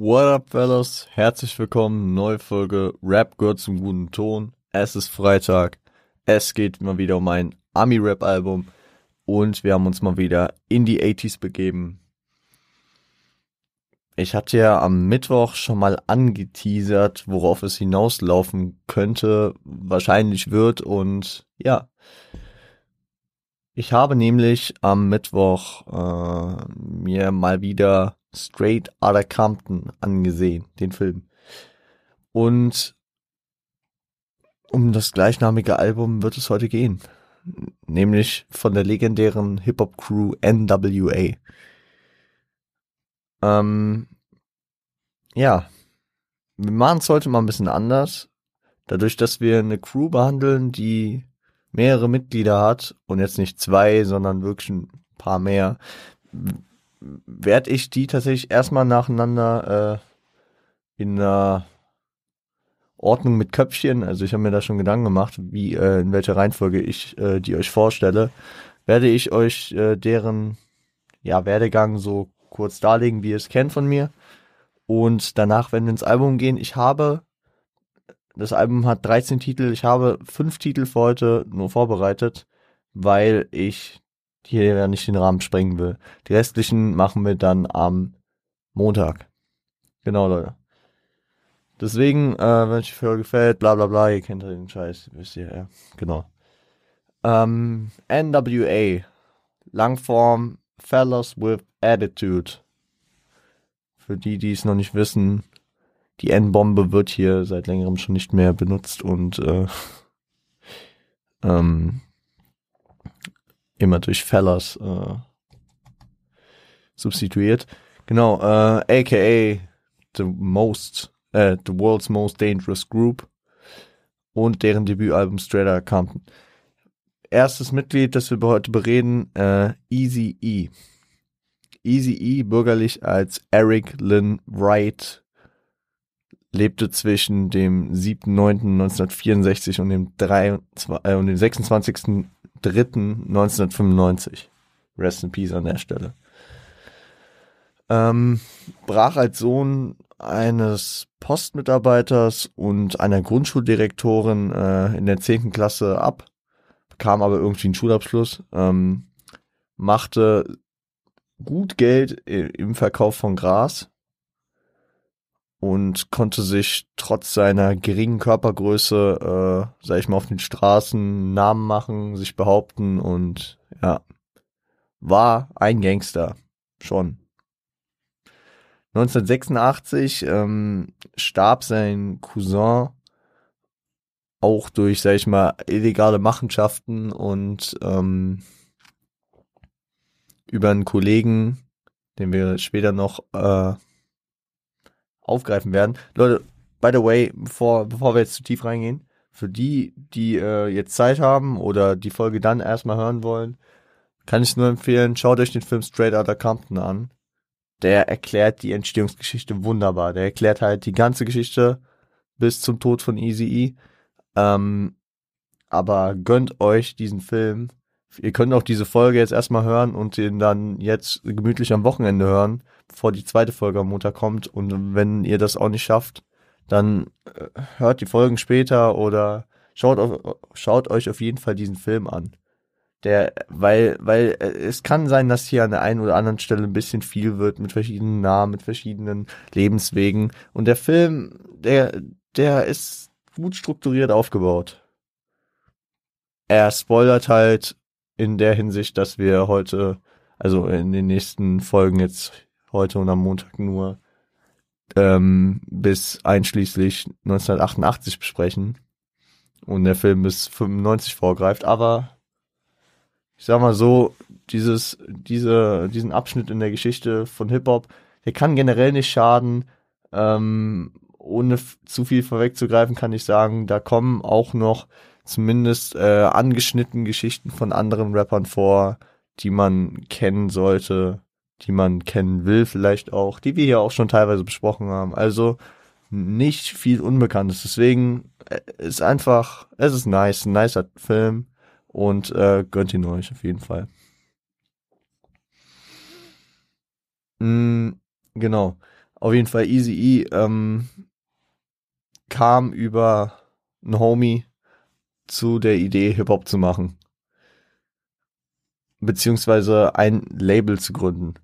What up, fellas? Herzlich willkommen, neue Folge Rap gehört zum guten Ton. Es ist Freitag. Es geht mal wieder um ein Ami-Rap-Album. Und wir haben uns mal wieder in die 80s begeben. Ich hatte ja am Mittwoch schon mal angeteasert, worauf es hinauslaufen könnte, wahrscheinlich wird und ja. Ich habe nämlich am Mittwoch äh, mir mal wieder Straight Outta Compton angesehen, den Film. Und um das gleichnamige Album wird es heute gehen. Nämlich von der legendären Hip-Hop-Crew NWA. Ähm, ja, wir machen es heute mal ein bisschen anders. Dadurch, dass wir eine Crew behandeln, die mehrere Mitglieder hat und jetzt nicht zwei, sondern wirklich ein paar mehr, werde ich die tatsächlich erstmal nacheinander äh, in einer Ordnung mit Köpfchen, also ich habe mir da schon Gedanken gemacht, wie äh, in welcher Reihenfolge ich äh, die euch vorstelle, werde ich euch äh, deren ja Werdegang so kurz darlegen, wie ihr es kennt von mir. Und danach werden wir ins Album gehen. Ich habe das Album hat 13 Titel. Ich habe fünf Titel für heute nur vorbereitet, weil ich hier ja nicht den Rahmen sprengen will. Die restlichen machen wir dann am Montag. Genau, Leute. Deswegen, äh, wenn euch die Folge gefällt, bla bla bla, ihr kennt den Scheiß, wisst ihr, ja, genau. Ähm, NWA, Langform Fellas with Attitude. Für die, die es noch nicht wissen, die N-Bombe wird hier seit längerem schon nicht mehr benutzt und äh, ähm, immer durch Fellas äh, substituiert. Genau, äh, aka the most, äh, the world's most dangerous group und deren Debütalbum Straight Outta Compton. Erstes Mitglied, das wir heute bereden, äh, Easy E. Easy E, bürgerlich als Eric Lynn Wright, lebte zwischen dem 7.9.1964 und dem, 3, äh, dem 26.3.1995. Rest in Peace an der Stelle. Ähm, brach als Sohn eines Postmitarbeiters und einer Grundschuldirektorin äh, in der 10. Klasse ab, bekam aber irgendwie einen Schulabschluss, ähm, machte gut Geld im Verkauf von Gras und konnte sich trotz seiner geringen Körpergröße, äh, sag ich mal, auf den Straßen Namen machen, sich behaupten und ja, war ein Gangster schon. 1986 ähm, starb sein Cousin auch durch, sag ich mal, illegale Machenschaften und ähm, über einen Kollegen, den wir später noch äh, aufgreifen werden. Leute, by the way, bevor, bevor wir jetzt zu tief reingehen, für die, die äh, jetzt Zeit haben oder die Folge dann erstmal hören wollen, kann ich nur empfehlen, schaut euch den Film Straight Outta Compton an. Der erklärt die Entstehungsgeschichte wunderbar. Der erklärt halt die ganze Geschichte bis zum Tod von Easy E. Ähm, aber gönnt euch diesen Film. Ihr könnt auch diese Folge jetzt erstmal hören und den dann jetzt gemütlich am Wochenende hören bevor die zweite Folge am Montag kommt. Und wenn ihr das auch nicht schafft, dann äh, hört die Folgen später oder schaut, auf, schaut euch auf jeden Fall diesen Film an. Der, weil, weil äh, es kann sein, dass hier an der einen oder anderen Stelle ein bisschen viel wird mit verschiedenen Namen, mit verschiedenen Lebenswegen. Und der Film, der, der ist gut strukturiert aufgebaut. Er spoilert halt in der Hinsicht, dass wir heute, also in den nächsten Folgen jetzt heute und am Montag nur ähm, bis einschließlich 1988 besprechen. Und der Film bis 95 vorgreift, aber ich sag mal so, dieses, diese, diesen Abschnitt in der Geschichte von Hip-Hop, der kann generell nicht schaden. Ähm, ohne zu viel vorwegzugreifen, kann ich sagen, da kommen auch noch zumindest äh, angeschnitten Geschichten von anderen Rappern vor, die man kennen sollte die man kennen will, vielleicht auch, die wir hier auch schon teilweise besprochen haben. Also nicht viel Unbekanntes. Deswegen äh, ist einfach, es ist nice, ein nicer Film und äh, gönnt ihn euch auf jeden Fall. Mm, genau. Auf jeden Fall Easy E ähm, kam über einen Homie zu der Idee, Hip-Hop zu machen. Beziehungsweise ein Label zu gründen.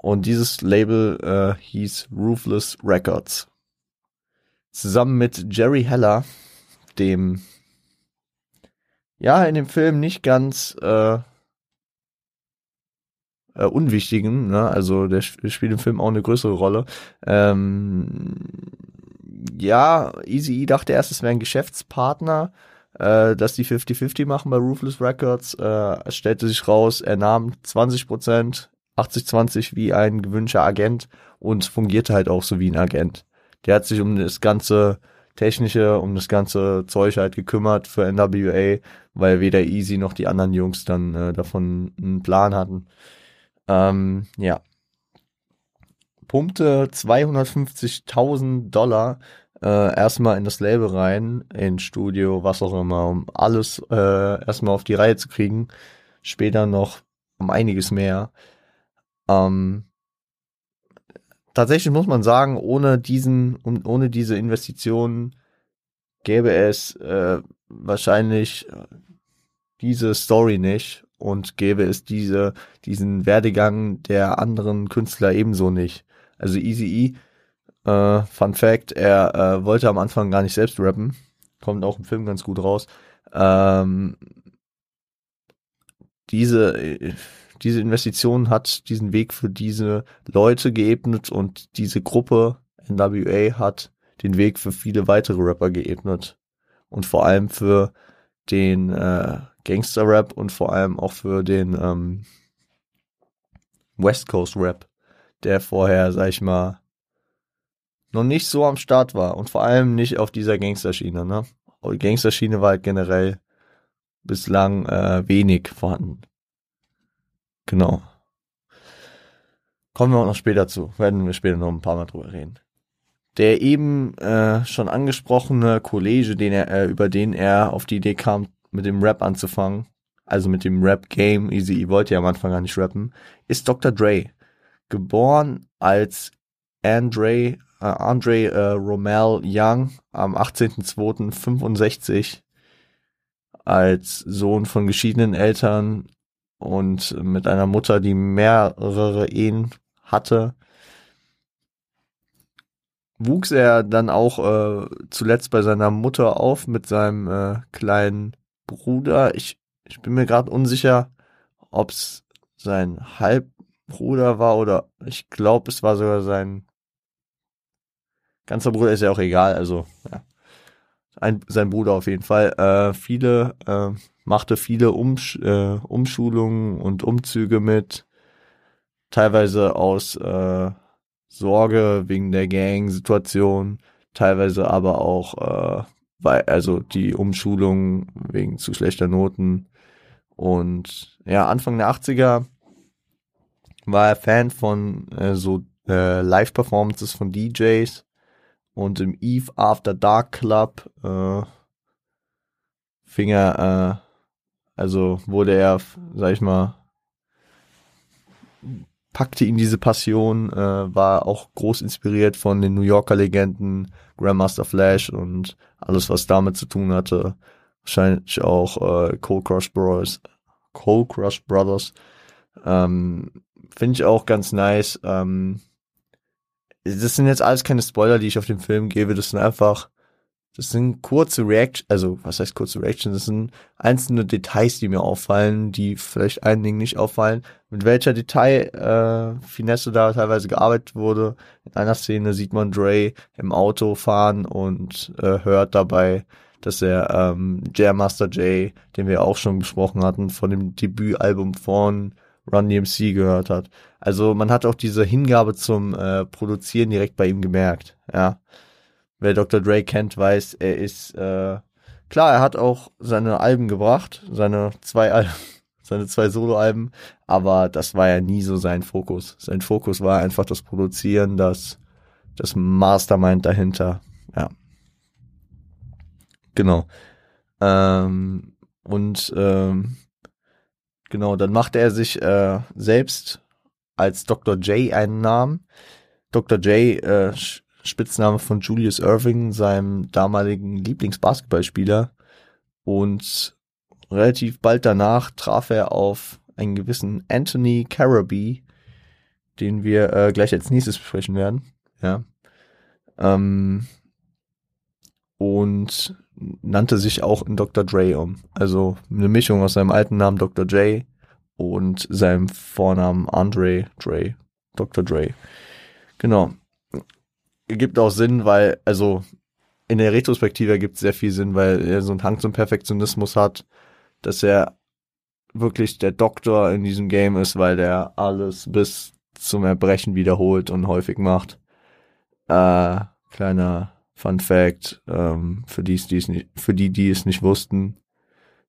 Und dieses Label äh, hieß Ruthless Records. Zusammen mit Jerry Heller, dem ja in dem Film nicht ganz äh, äh, unwichtigen, ne? also der spielt im Film auch eine größere Rolle. Ähm, ja, Easy E dachte erst, es wäre ein Geschäftspartner, äh, dass die 50-50 machen bei Ruthless Records. Äh, es stellte sich raus, er nahm 20 Prozent, 80-20 wie ein gewünschter Agent und fungierte halt auch so wie ein Agent. Der hat sich um das ganze technische, um das ganze Zeug halt gekümmert für NWA, weil weder Easy noch die anderen Jungs dann äh, davon einen Plan hatten. Ähm, ja. Pumpte 250.000 Dollar äh, erstmal in das Label rein, in Studio, was auch immer, um alles äh, erstmal auf die Reihe zu kriegen. Später noch um einiges mehr. Ähm, tatsächlich muss man sagen, ohne diesen, ohne diese Investitionen gäbe es äh, wahrscheinlich diese Story nicht und gäbe es diese, diesen Werdegang der anderen Künstler ebenso nicht. Also Easy E, äh, Fun Fact, er äh, wollte am Anfang gar nicht selbst rappen, kommt auch im Film ganz gut raus. Ähm, diese diese Investition hat diesen Weg für diese Leute geebnet und diese Gruppe NWA hat den Weg für viele weitere Rapper geebnet. Und vor allem für den äh, Gangster-Rap und vor allem auch für den ähm, West Coast-Rap, der vorher, sag ich mal, noch nicht so am Start war und vor allem nicht auf dieser Gangsterschiene. Ne? Die Gangsterschiene war halt generell bislang äh, wenig vorhanden. Genau. Kommen wir auch noch später zu. Werden wir später noch ein paar Mal drüber reden. Der eben äh, schon angesprochene Kollege, den er, äh, über den er auf die Idee kam, mit dem Rap anzufangen, also mit dem Rap-Game, Easy E wollte ja am Anfang gar nicht rappen, ist Dr. Dre. Geboren als Andre, äh, Andre äh, Romel Young am 18.02.65 als Sohn von geschiedenen Eltern und mit einer Mutter, die mehrere Ehen hatte, wuchs er dann auch äh, zuletzt bei seiner Mutter auf mit seinem äh, kleinen Bruder. Ich, ich bin mir gerade unsicher, ob es sein Halbbruder war oder ich glaube, es war sogar sein ganzer Bruder, ist ja auch egal, also ja. Ein, sein Bruder auf jeden Fall. Äh, viele äh, machte viele Umsch äh, Umschulungen und Umzüge mit, teilweise aus äh, Sorge wegen der Gang-Situation, teilweise aber auch, äh, weil, also die Umschulung wegen zu schlechter Noten. Und ja, Anfang der 80er war er Fan von äh, so äh, Live-Performances von DJs und im Eve After Dark Club äh, fing er äh, also wurde er, sag ich mal, packte ihn diese Passion, äh, war auch groß inspiriert von den New Yorker Legenden, Grandmaster Flash und alles, was damit zu tun hatte. Wahrscheinlich auch äh, Cold Crush Brothers. Cold Crush Brothers. Ähm, Finde ich auch ganz nice. Ähm, das sind jetzt alles keine Spoiler, die ich auf den Film gebe. Das sind einfach das sind kurze Reactions, also was heißt kurze Reactions? Das sind einzelne Details, die mir auffallen, die vielleicht einigen nicht auffallen. Mit welcher Detail äh, Finesse da teilweise gearbeitet wurde. In einer Szene sieht man Dre im Auto fahren und äh, hört dabei, dass er ähm, Jam Master J, den wir auch schon besprochen hatten, von dem Debütalbum von Run DMC gehört hat. Also man hat auch diese Hingabe zum äh, Produzieren direkt bei ihm gemerkt, ja wer Dr. Dre kennt, weiß, er ist, äh, klar, er hat auch seine Alben gebracht, seine zwei Alben, seine zwei Soloalben, aber das war ja nie so sein Fokus. Sein Fokus war einfach das Produzieren, das, das Mastermind dahinter, ja. Genau. Ähm, und ähm, genau, dann machte er sich äh, selbst als Dr. J einen Namen Dr. J, äh, Spitzname von Julius Irving, seinem damaligen Lieblingsbasketballspieler. Und relativ bald danach traf er auf einen gewissen Anthony Carraby, den wir äh, gleich als nächstes besprechen werden. Ja. Ähm, und nannte sich auch in Dr. Dre um. Also eine Mischung aus seinem alten Namen Dr. J und seinem Vornamen Andre Dre. Dr. Dre. Genau. Gibt auch Sinn, weil, also in der Retrospektive ergibt es sehr viel Sinn, weil er so einen Hang zum Perfektionismus hat, dass er wirklich der Doktor in diesem Game ist, weil der alles bis zum Erbrechen wiederholt und häufig macht. Äh, kleiner Fun Fact, ähm, für, die, die es nicht, für die, die es nicht wussten.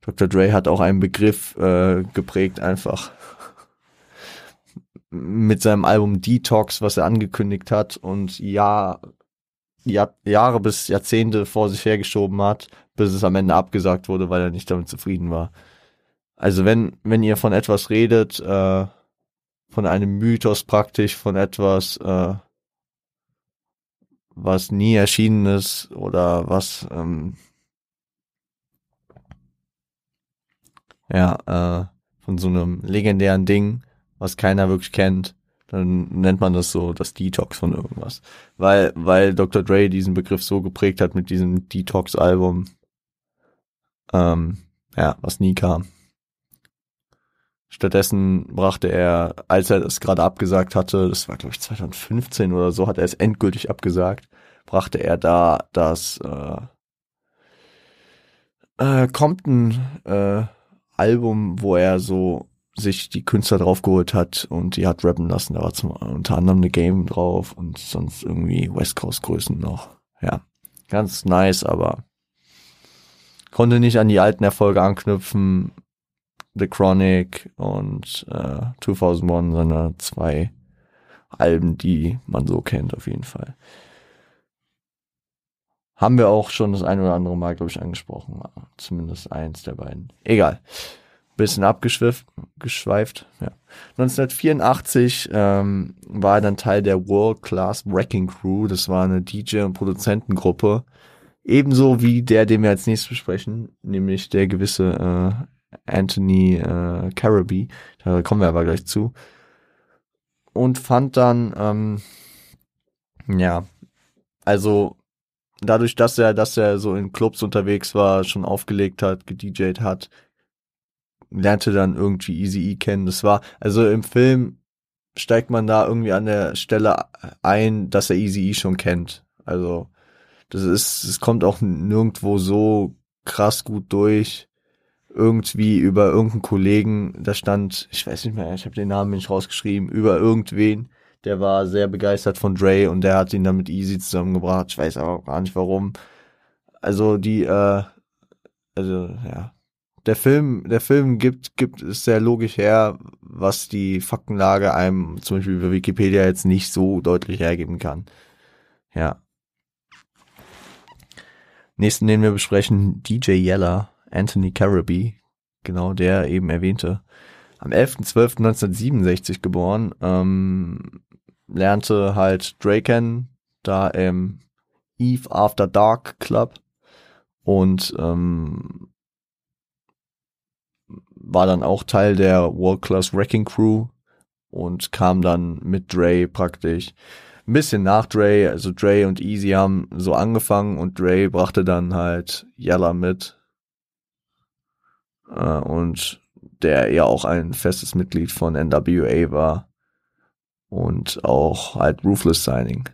Dr. Dre hat auch einen Begriff äh, geprägt, einfach mit seinem Album Detox, was er angekündigt hat und Jahr, Jahr, Jahre bis Jahrzehnte vor sich hergeschoben hat, bis es am Ende abgesagt wurde, weil er nicht damit zufrieden war. Also wenn, wenn ihr von etwas redet, äh, von einem Mythos praktisch, von etwas, äh, was nie erschienen ist oder was ähm, ja äh, von so einem legendären Ding, was keiner wirklich kennt, dann nennt man das so das Detox von irgendwas, weil weil Dr. Dre diesen Begriff so geprägt hat mit diesem Detox-Album, ähm, ja, was nie kam. Stattdessen brachte er, als er das gerade abgesagt hatte, das war glaube ich 2015 oder so, hat er es endgültig abgesagt, brachte er da das äh, äh, Compton äh, Album, wo er so sich die Künstler draufgeholt hat und die hat rappen lassen. Da war zum, unter anderem eine Game drauf und sonst irgendwie West Coast Größen noch. Ja, ganz nice, aber konnte nicht an die alten Erfolge anknüpfen. The Chronic und äh, 2001, seine zwei Alben, die man so kennt, auf jeden Fall. Haben wir auch schon das ein oder andere Mal, glaube ich, angesprochen. Zumindest eins der beiden. Egal. Bisschen abgeschweift. Geschweift, ja. 1984 ähm, war er dann Teil der World Class Wrecking Crew. Das war eine DJ- und Produzentengruppe. Ebenso wie der, den wir als nächstes besprechen, nämlich der gewisse äh, Anthony äh, Carraby, da kommen wir aber gleich zu. Und fand dann, ähm, ja, also dadurch, dass er, dass er so in Clubs unterwegs war, schon aufgelegt hat, gedjed hat, lernte dann irgendwie Easy E kennen. Das war, also im Film steigt man da irgendwie an der Stelle ein, dass er Easy E schon kennt. Also das ist, es kommt auch nirgendwo so krass gut durch irgendwie über irgendeinen Kollegen, da stand, ich weiß nicht mehr, ich habe den Namen nicht rausgeschrieben, über irgendwen, der war sehr begeistert von Dre und der hat ihn dann mit Easy zusammengebracht. Ich weiß aber gar nicht warum. Also die, äh, also ja, der Film, der Film gibt, gibt es sehr logisch her, was die Faktenlage einem zum Beispiel über Wikipedia jetzt nicht so deutlich hergeben kann. Ja. Nächsten, den wir besprechen, DJ Yeller. Anthony Carraby, genau der eben erwähnte, am 11.12.1967 geboren, ähm, lernte halt Dre kennen, da im Eve After Dark Club und ähm, war dann auch Teil der World Class Wrecking Crew und kam dann mit Dre praktisch ein bisschen nach Dre, also Dre und Easy haben so angefangen und Dre brachte dann halt Yella mit äh, und der ja auch ein festes Mitglied von NWA war und auch halt Ruthless Signing.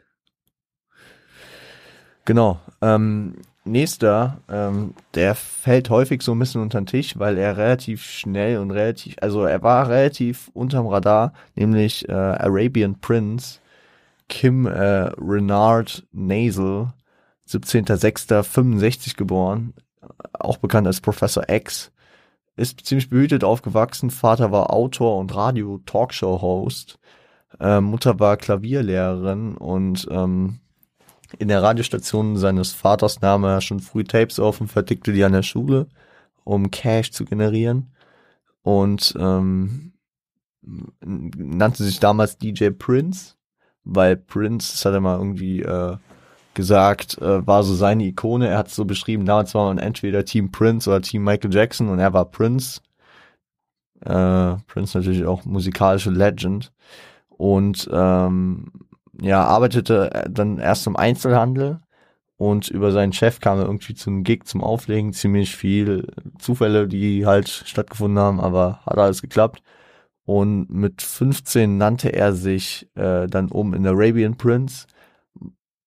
Genau. Ähm, nächster, ähm, der fällt häufig so ein bisschen unter den Tisch, weil er relativ schnell und relativ, also er war relativ unterm Radar, nämlich äh, Arabian Prince, Kim äh, Renard Nasel, 17.06.65 geboren, auch bekannt als Professor X, ist ziemlich behütet aufgewachsen. Vater war Autor und Radio-Talkshow-Host. Äh, Mutter war Klavierlehrerin und ähm, in der Radiostation seines Vaters nahm er schon früh Tapes auf und vertickte die an der Schule, um Cash zu generieren. Und ähm, nannte sich damals DJ Prince, weil Prince, das hat er mal irgendwie äh, gesagt, äh, war so seine Ikone. Er hat es so beschrieben, damals war man entweder Team Prince oder Team Michael Jackson und er war Prince. Äh, Prince natürlich auch musikalische Legend. Und ähm, ja, arbeitete dann erst im Einzelhandel und über seinen Chef kam er irgendwie zu einem Gig zum Auflegen. Ziemlich viel Zufälle, die halt stattgefunden haben, aber hat alles geklappt. Und mit 15 nannte er sich äh, dann um in Arabian Prince,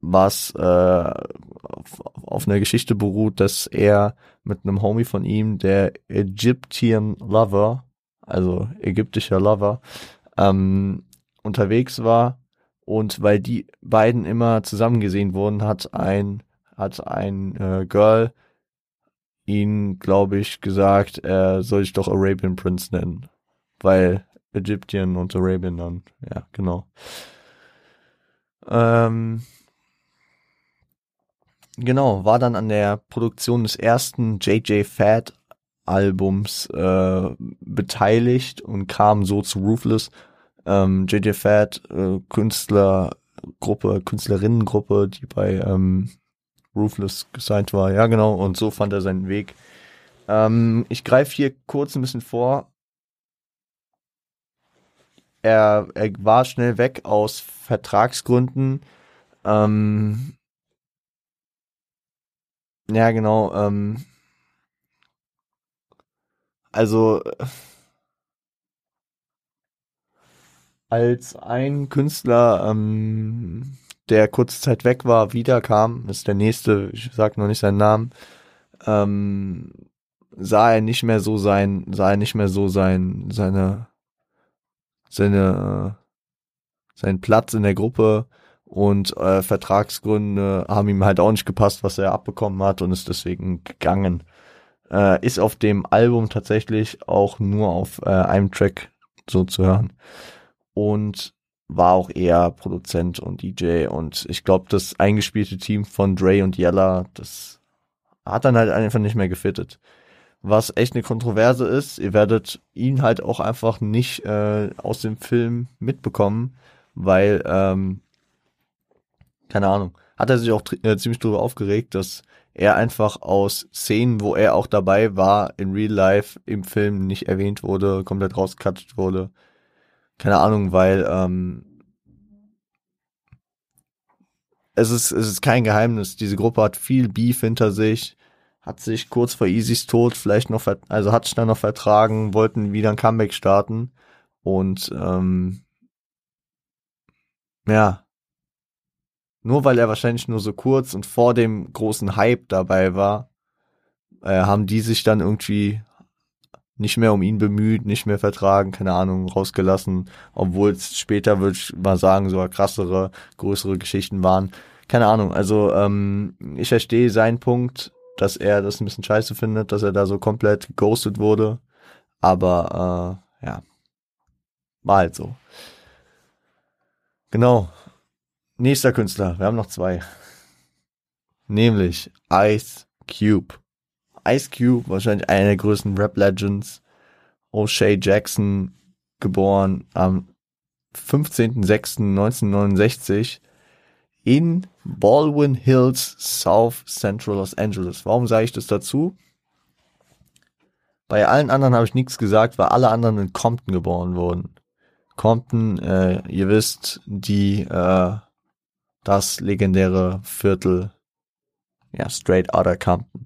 was äh, auf, auf einer Geschichte beruht, dass er mit einem Homie von ihm, der Egyptian Lover, also ägyptischer Lover, ähm, unterwegs war und weil die beiden immer zusammen gesehen wurden, hat ein, hat ein äh, Girl ihn, glaube ich, gesagt, er soll sich doch Arabian Prince nennen. Weil Ägyptian und Arabian dann, ja, genau. Ähm, genau, war dann an der Produktion des ersten JJ Fad Albums äh, beteiligt und kam so zu Ruthless ähm, JJ Fat, äh, Künstlergruppe, Künstlerinnengruppe, die bei ähm, Ruthless gesigned war. Ja, genau, und so fand er seinen Weg. Ähm, ich greife hier kurz ein bisschen vor. Er, er war schnell weg aus Vertragsgründen. Ähm, ja, genau. Ähm, also als ein Künstler, ähm, der kurze Zeit weg war, wiederkam, ist der nächste, ich sag noch nicht seinen Namen, ähm, sah er nicht mehr so sein, sah er nicht mehr so sein, seine, seine, seinen Platz in der Gruppe und äh, Vertragsgründe haben ihm halt auch nicht gepasst, was er abbekommen hat und ist deswegen gegangen. Äh, ist auf dem Album tatsächlich auch nur auf äh, einem Track so zu hören und war auch eher Produzent und DJ und ich glaube, das eingespielte Team von Dre und Yella, das hat dann halt einfach nicht mehr gefittet. Was echt eine Kontroverse ist, ihr werdet ihn halt auch einfach nicht äh, aus dem Film mitbekommen, weil, ähm, keine Ahnung, hat er sich auch äh, ziemlich drüber aufgeregt, dass er einfach aus Szenen, wo er auch dabei war, in Real Life im Film nicht erwähnt wurde, komplett rausgekattet wurde keine Ahnung, weil ähm, es ist es ist kein Geheimnis. Diese Gruppe hat viel Beef hinter sich, hat sich kurz vor Easys Tod vielleicht noch, also hat sich dann noch vertragen, wollten wieder ein Comeback starten und ähm, ja, nur weil er wahrscheinlich nur so kurz und vor dem großen Hype dabei war, äh, haben die sich dann irgendwie nicht mehr um ihn bemüht, nicht mehr vertragen, keine Ahnung, rausgelassen, obwohl es später, würde ich mal sagen, sogar krassere, größere Geschichten waren. Keine Ahnung, also ähm, ich verstehe seinen Punkt, dass er das ein bisschen scheiße findet, dass er da so komplett ghostet wurde, aber äh, ja, war halt so. Genau. Nächster Künstler, wir haben noch zwei. Nämlich Ice Cube. Ice Cube, wahrscheinlich einer der größten Rap-Legends. O'Shea Jackson, geboren am 15.06.1969 in Baldwin Hills, South Central Los Angeles. Warum sage ich das dazu? Bei allen anderen habe ich nichts gesagt, weil alle anderen in Compton geboren wurden. Compton, äh, ihr wisst, die äh, das legendäre Viertel, ja, Straight Outta Compton.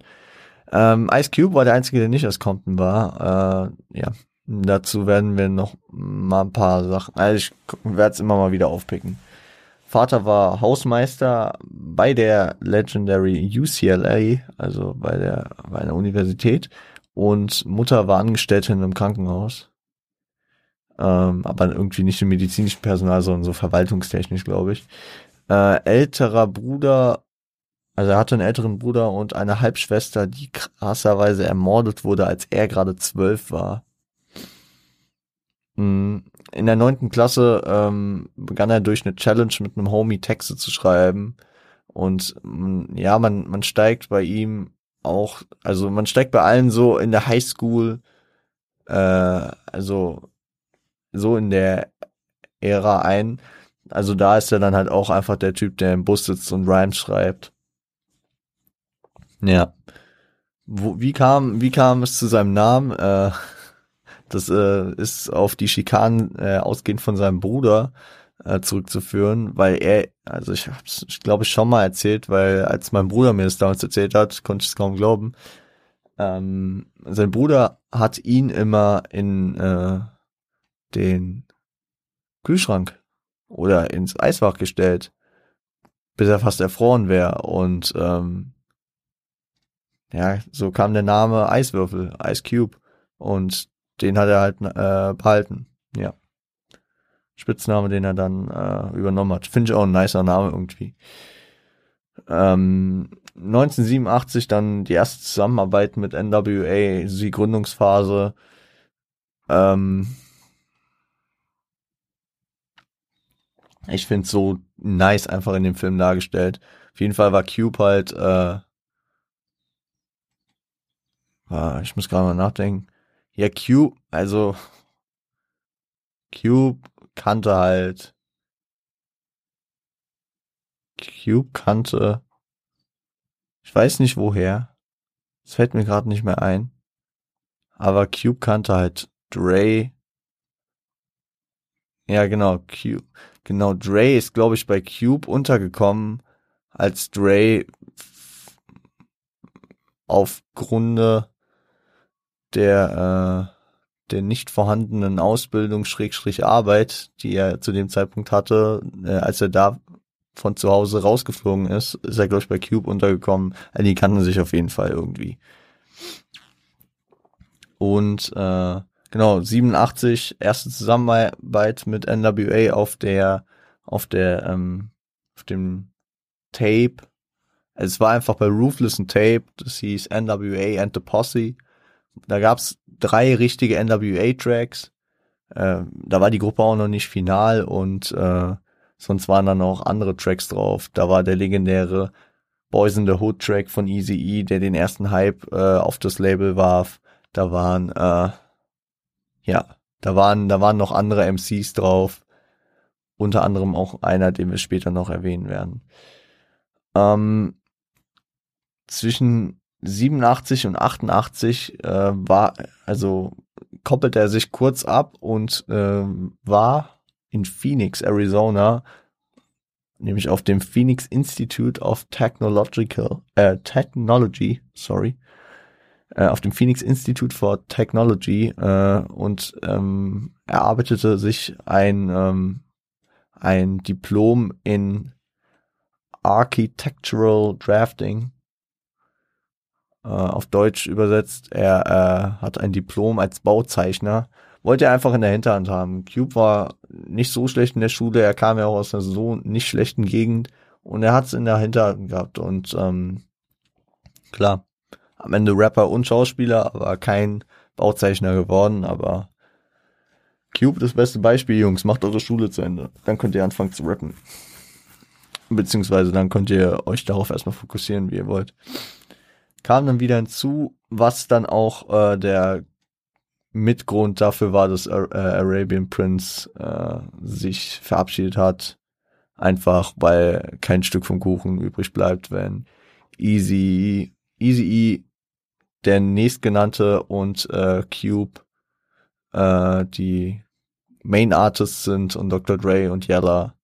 Ähm, Ice Cube war der einzige, der nicht aus Compton war. Äh, ja, dazu werden wir noch mal ein paar Sachen. Also ich werde es immer mal wieder aufpicken. Vater war Hausmeister bei der Legendary UCLA, also bei der bei einer Universität, und Mutter war Angestellte in einem Krankenhaus. Ähm, aber irgendwie nicht im medizinischen Personal, sondern so verwaltungstechnisch, glaube ich. Äh, älterer Bruder also er hatte einen älteren Bruder und eine Halbschwester, die krasserweise ermordet wurde, als er gerade zwölf war. Mm, in der neunten Klasse ähm, begann er durch eine Challenge mit einem Homie Texte zu schreiben. Und mm, ja, man, man steigt bei ihm auch, also man steigt bei allen so in der Highschool, äh, also so in der Ära ein, also da ist er dann halt auch einfach der Typ, der im Bus sitzt und Rhymes schreibt. Ja. Wo, wie kam, wie kam es zu seinem Namen? Äh, das äh, ist auf die Schikanen äh, ausgehend von seinem Bruder äh, zurückzuführen, weil er, also ich habe ich glaube ich schon mal erzählt, weil als mein Bruder mir das damals erzählt hat, konnte ich es kaum glauben. Ähm, sein Bruder hat ihn immer in äh, den Kühlschrank oder ins Eisfach gestellt, bis er fast erfroren wäre. Und ähm, ja, so kam der Name Eiswürfel, Ice Cube. Und den hat er halt äh, behalten. Ja. Spitzname, den er dann äh, übernommen hat. Finde ich auch ein nicer Name irgendwie. Ähm, 1987 dann die erste Zusammenarbeit mit NWA, die Gründungsphase. Ähm, ich finde so nice einfach in dem Film dargestellt. Auf jeden Fall war Cube halt, äh, ich muss gerade mal nachdenken. Ja, Cube, also Cube kannte halt Cube kannte ich weiß nicht woher. Es fällt mir gerade nicht mehr ein. Aber Cube kannte halt Dre. Ja, genau, Cube. Genau, Dre ist, glaube ich, bei Cube untergekommen, als Dre aufgrund der, äh, der nicht vorhandenen Ausbildung, Schrägstrich Arbeit, die er zu dem Zeitpunkt hatte, äh, als er da von zu Hause rausgeflogen ist, ist er, glaube ich, bei Cube untergekommen. Also die kannten sich auf jeden Fall irgendwie. Und äh, genau, 87, erste Zusammenarbeit mit NWA auf der, auf der, ähm, auf dem Tape. Also es war einfach bei Ruthless ein Tape, das hieß NWA and the Posse. Da gab's drei richtige NWA-Tracks. Äh, da war die Gruppe auch noch nicht final und äh, Sonst waren dann auch andere Tracks drauf. Da war der legendäre Boys in the Hood Track von Easy E, der den ersten Hype äh, auf das Label warf. Da waren, äh, ja, da waren, da waren noch andere MCs drauf. Unter anderem auch einer, den wir später noch erwähnen werden. Ähm, zwischen 87 und 88 äh, war, also koppelte er sich kurz ab und äh, war in Phoenix, Arizona, nämlich auf dem Phoenix Institute of Technological, äh, Technology, sorry, äh, auf dem Phoenix Institute for Technology äh, und ähm, erarbeitete sich ein, ähm, ein Diplom in Architectural Drafting. Äh, auf Deutsch übersetzt, er äh, hat ein Diplom als Bauzeichner wollte er einfach in der Hinterhand haben. Cube war nicht so schlecht in der Schule, er kam ja auch aus einer so nicht schlechten Gegend und er hat es in der Hinterhand gehabt und ähm, klar, am Ende Rapper und Schauspieler, aber kein Bauzeichner geworden, aber Cube das beste Beispiel, Jungs, macht eure Schule zu Ende. Dann könnt ihr anfangen zu rappen. Beziehungsweise dann könnt ihr euch darauf erstmal fokussieren, wie ihr wollt. Kam dann wieder hinzu, was dann auch äh, der Mitgrund dafür war, dass äh, Arabian Prince äh, sich verabschiedet hat. Einfach weil kein Stück vom Kuchen übrig bleibt, wenn Easy, Easy E, der nächstgenannte und äh, Cube äh, die Main Artists sind und Dr. Dre und Yella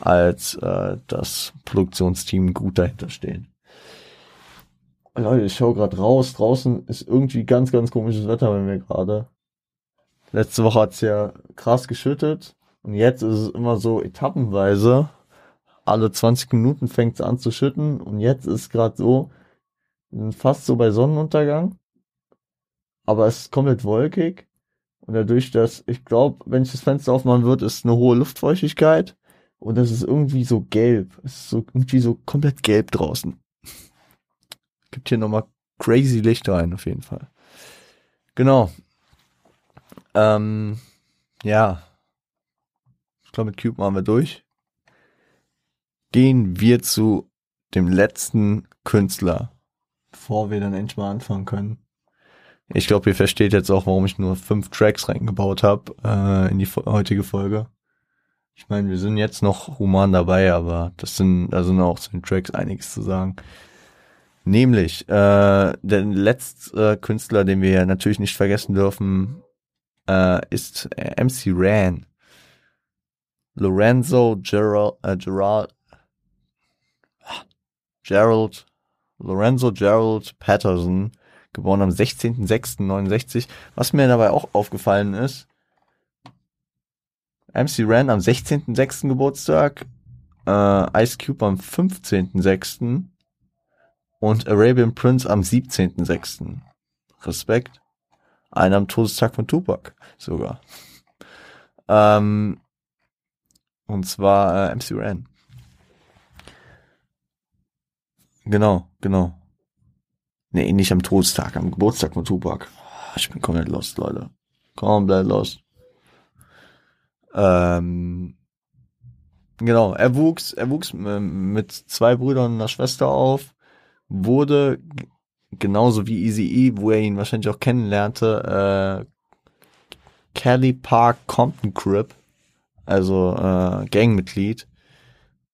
als äh, das Produktionsteam gut dahinter stehen. Leute, ich schau gerade raus. Draußen ist irgendwie ganz, ganz komisches Wetter bei mir gerade. Letzte Woche hat's ja krass geschüttet. Und jetzt ist es immer so etappenweise. Alle 20 Minuten fängt's an zu schütten. Und jetzt ist gerade so, fast so bei Sonnenuntergang. Aber es ist komplett wolkig. Und dadurch, dass, ich glaube, wenn ich das Fenster aufmachen würde, ist eine hohe Luftfeuchtigkeit. Und das ist irgendwie so gelb. Es ist so irgendwie so komplett gelb draußen gibt hier nochmal crazy Licht rein, auf jeden Fall. Genau. Ähm, ja. Ich glaube, mit Cube machen wir durch. Gehen wir zu dem letzten Künstler, bevor wir dann endlich mal anfangen können. Ich glaube, ihr versteht jetzt auch, warum ich nur fünf Tracks reingebaut habe äh, in die heutige Folge. Ich meine, wir sind jetzt noch human dabei, aber das sind, da sind auch zu den Tracks einiges zu sagen. Nämlich, äh, der letzte äh, Künstler, den wir natürlich nicht vergessen dürfen, äh, ist MC Ran. Lorenzo Gerald, äh, Gerald, Gerald, Lorenzo Gerald Patterson, geboren am 16.06.69. Was mir dabei auch aufgefallen ist, MC Ran am 16.06. Geburtstag, äh, Ice Cube am 15.06. und Arabian Prince am 17.06. Respekt. Einer am Todestag von Tupac sogar. Ähm, und zwar äh, MC Ran. Genau, genau. Nee, nicht am Todestag, am Geburtstag von Tupac. Ich bin komplett lost, Leute. Komplett lost. Ähm, genau, er wuchs, er wuchs mit zwei Brüdern und einer Schwester auf, wurde genauso wie Easy E, wo er ihn wahrscheinlich auch kennenlernte, äh, Kelly Park Compton Crip, also äh, Gangmitglied.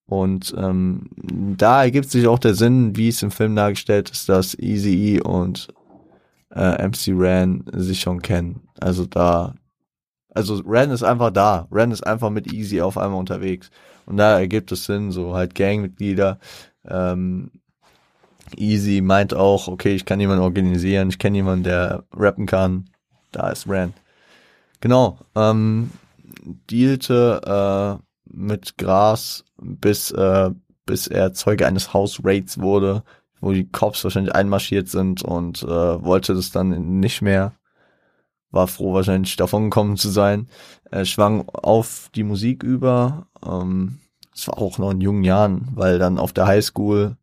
Und ähm, da ergibt sich auch der Sinn, wie es im Film dargestellt ist, dass Easy E und äh, MC Ran sich schon kennen. Also da, also Ran ist einfach da. Ran ist einfach mit Easy auf einmal unterwegs. Und da ergibt es Sinn, so halt Gangmitglieder. Ähm, Easy meint auch, okay, ich kann jemanden organisieren, ich kenne jemanden, der rappen kann. Da ist Ran. Genau. Ähm, dealte äh, mit Gras, bis, äh, bis er Zeuge eines House Raids wurde, wo die Cops wahrscheinlich einmarschiert sind und äh, wollte das dann nicht mehr. War froh, wahrscheinlich davon gekommen zu sein. Er schwang auf die Musik über. Ähm, das war auch noch in jungen Jahren, weil dann auf der Highschool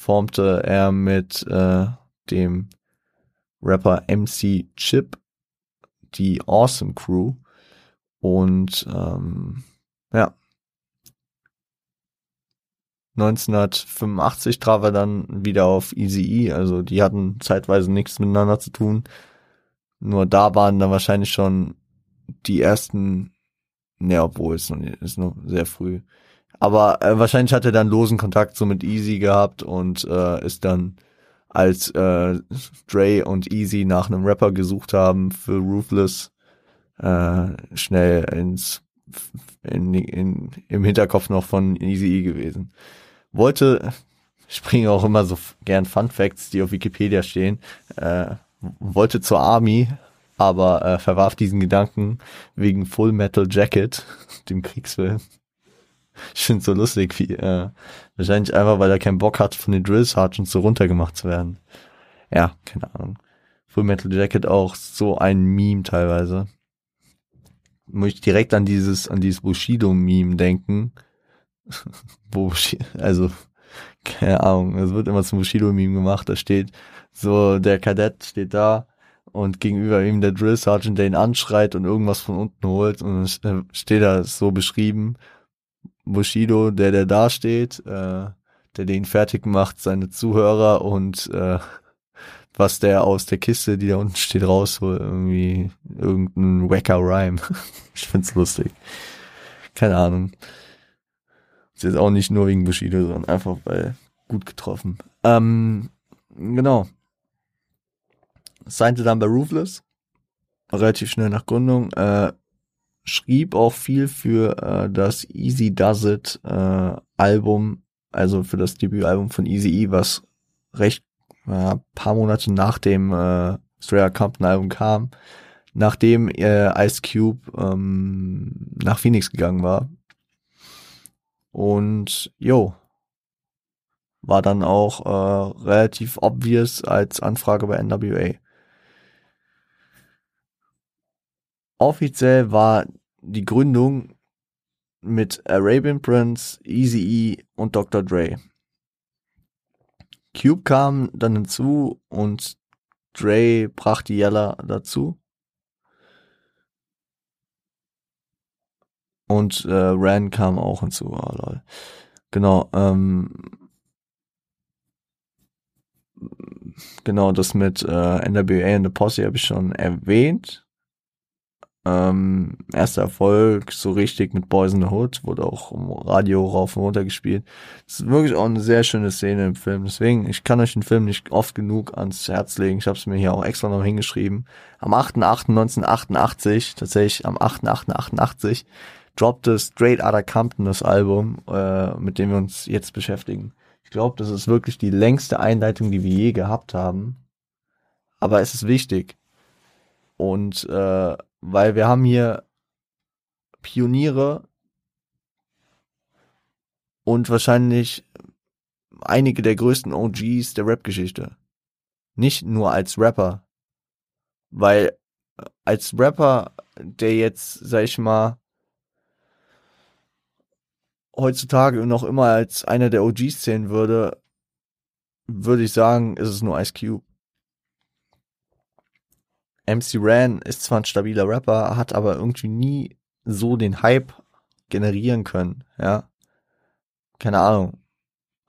formte er mit äh, dem Rapper MC Chip die Awesome Crew. Und ähm, ja, 1985 traf er dann wieder auf Easy E, also die hatten zeitweise nichts miteinander zu tun. Nur da waren dann wahrscheinlich schon die ersten, ne, obwohl es ist noch sehr früh. Aber äh, wahrscheinlich hat er dann losen Kontakt so mit Easy gehabt und äh, ist dann als äh, Dre und Easy nach einem Rapper gesucht haben für Ruthless, äh, schnell ins in, in, im Hinterkopf noch von Easy E gewesen wollte, ich auch immer so gern Fun Facts, die auf Wikipedia stehen, äh, wollte zur Army, aber äh, verwarf diesen Gedanken wegen Full Metal Jacket, dem Kriegsfilm. Ich finde so lustig, wie äh, wahrscheinlich einfach, weil er keinen Bock hat, von den Drill Sergeants so runtergemacht zu werden. Ja, keine Ahnung. Full Metal Jacket auch so ein Meme teilweise. Muss ich direkt an dieses, an dieses Bushido-Meme denken, wo, also, keine Ahnung, es wird immer zum Bushido-Meme gemacht, da steht so, der Kadett steht da und gegenüber ihm der Drill Sergeant, der ihn anschreit und irgendwas von unten holt und dann steht da so beschrieben, Bushido, der, der da steht, äh, der den fertig macht, seine Zuhörer und äh, was der aus der Kiste, die da unten steht, rausholt, irgendwie irgendein wacker Rhyme. ich find's lustig. Keine Ahnung. Ist jetzt auch nicht nur wegen Bushido, sondern einfach weil gut getroffen. Ähm, genau. Signte dann bei Ruthless. Relativ schnell nach Gründung. Äh, schrieb auch viel für äh, das Easy Does It äh, Album, also für das Debütalbum von Easy E, was recht äh, paar Monate nach dem äh, Straya Compton Album kam, nachdem äh, Ice Cube ähm, nach Phoenix gegangen war und jo, war dann auch äh, relativ obvious als Anfrage bei NWA. Offiziell war die Gründung mit Arabian Prince, Easy E und Dr. Dre. Cube kam dann hinzu und Dre brachte Yella dazu. Und äh, Ran kam auch hinzu. Oh, lol. Genau, ähm, genau, das mit äh, NWA und The Posse habe ich schon erwähnt. Ähm, erster Erfolg, so richtig mit Boys in the Hood, wurde auch im Radio rauf und runter gespielt. Das ist wirklich auch eine sehr schöne Szene im Film. Deswegen, ich kann euch den Film nicht oft genug ans Herz legen. Ich habe es mir hier auch extra noch hingeschrieben. Am 8.8.1988, tatsächlich am 8.8.88, droppte Straight Outta Compton das Album, äh, mit dem wir uns jetzt beschäftigen. Ich glaube, das ist wirklich die längste Einleitung, die wir je gehabt haben. Aber es ist wichtig. Und äh, weil wir haben hier Pioniere und wahrscheinlich einige der größten OGs der Rap-Geschichte. Nicht nur als Rapper. Weil als Rapper, der jetzt, sag ich mal, heutzutage noch immer als einer der OGs zählen würde, würde ich sagen, ist es nur Ice Cube. MC Ran ist zwar ein stabiler Rapper, hat aber irgendwie nie so den Hype generieren können, ja. Keine Ahnung.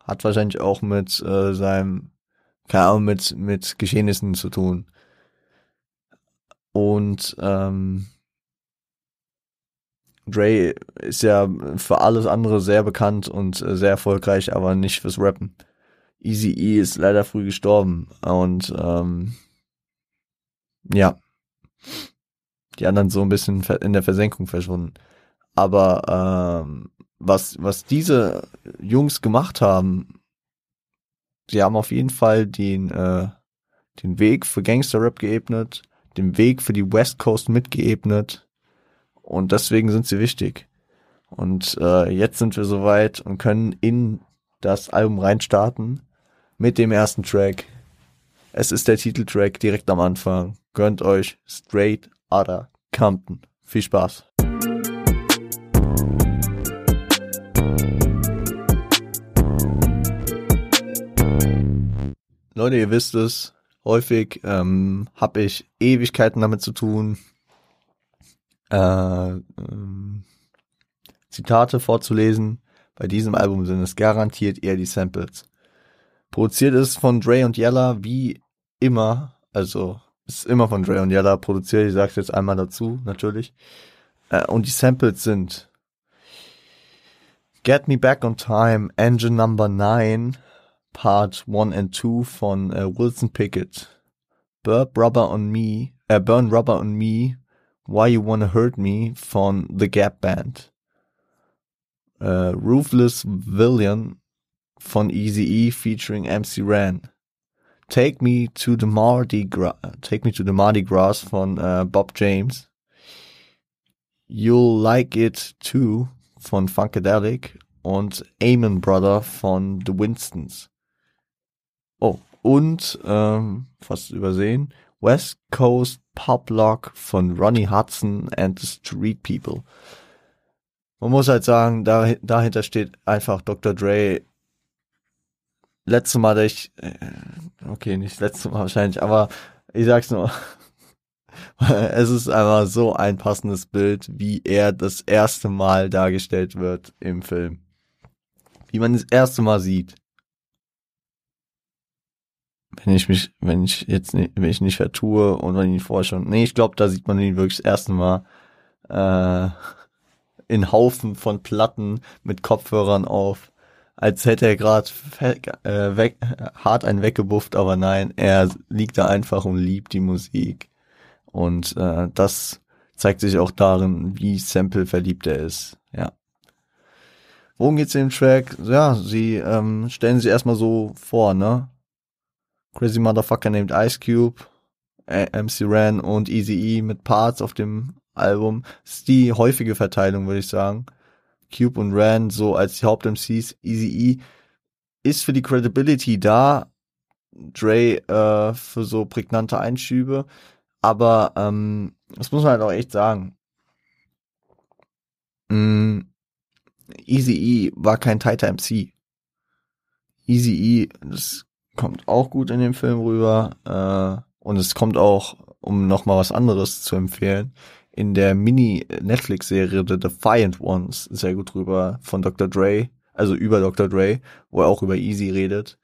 Hat wahrscheinlich auch mit äh, seinem, keine Ahnung, mit, mit Geschehnissen zu tun. Und ähm, Dre ist ja für alles andere sehr bekannt und äh, sehr erfolgreich, aber nicht fürs Rappen. Easy E ist leider früh gestorben und ähm, ja, die anderen so ein bisschen in der Versenkung verschwunden. Aber ähm, was was diese Jungs gemacht haben, sie haben auf jeden Fall den äh, den Weg für Gangster-Rap geebnet, den Weg für die West Coast mitgeebnet und deswegen sind sie wichtig. Und äh, jetzt sind wir soweit und können in das Album reinstarten mit dem ersten Track. Es ist der Titeltrack direkt am Anfang. Gönnt euch Straight Outta Compton. Viel Spaß. Leute, ihr wisst es, häufig ähm, habe ich Ewigkeiten damit zu tun, äh, ähm, Zitate vorzulesen. Bei diesem Album sind es garantiert eher die Samples. Produziert ist von Dre und Yella wie immer, also ist immer von Dre und Yella produziert, ich sag's jetzt einmal dazu, natürlich. Äh, und die Samples sind Get Me Back on Time, Engine Number 9, Part 1 and 2 von äh, Wilson Pickett. Burp Rubber on Me, äh, Burn Rubber on Me, Why You Wanna Hurt Me von The Gap Band. Äh, Ruthless Villain von Easy E featuring MC Ran. Take Me to the Mardi Gras, Take Me to the Mardi Gras von äh, Bob James. You'll Like It Too von Funkadelic und Amen Brother von The Winstons. Oh, und ähm, fast übersehen, West Coast Pop Lock von Ronnie Hudson and the Street People. Man muss halt sagen, da, dahinter steht einfach Dr. Dre letzte Mal, dass ich, äh, okay, nicht letzte Mal wahrscheinlich, aber ich sag's nur, es ist einfach so ein passendes Bild, wie er das erste Mal dargestellt wird im Film. Wie man das erste Mal sieht. Wenn ich mich, wenn ich jetzt nicht, wenn ich nicht vertue und wenn ich ihn vorher schon, nee, ich glaube, da sieht man ihn wirklich das erste Mal, äh, in Haufen von Platten mit Kopfhörern auf als hätte er gerade äh, weg, hart einen weggebufft, aber nein, er liegt da einfach und liebt die Musik. Und äh, das zeigt sich auch darin, wie Sample verliebt er ist. Ja. Worum geht's in dem Track? Ja, sie ähm, stellen sich erstmal so vor, ne? Crazy Motherfucker named Ice Cube, MC Ran und Easy E mit Parts auf dem Album. Das ist die häufige Verteilung, würde ich sagen. Cube und Ran so als die Haupt-MCs. Easy E ist für die Credibility da. Dre äh, für so prägnante Einschübe. Aber ähm, das muss man halt auch echt sagen. Mm, Easy E war kein tighter MC. Easy E, das kommt auch gut in dem Film rüber. Äh, und es kommt auch, um nochmal was anderes zu empfehlen, in der Mini-Netflix-Serie The Defiant Ones sehr gut drüber von Dr. Dre, also über Dr. Dre, wo er auch über Easy redet,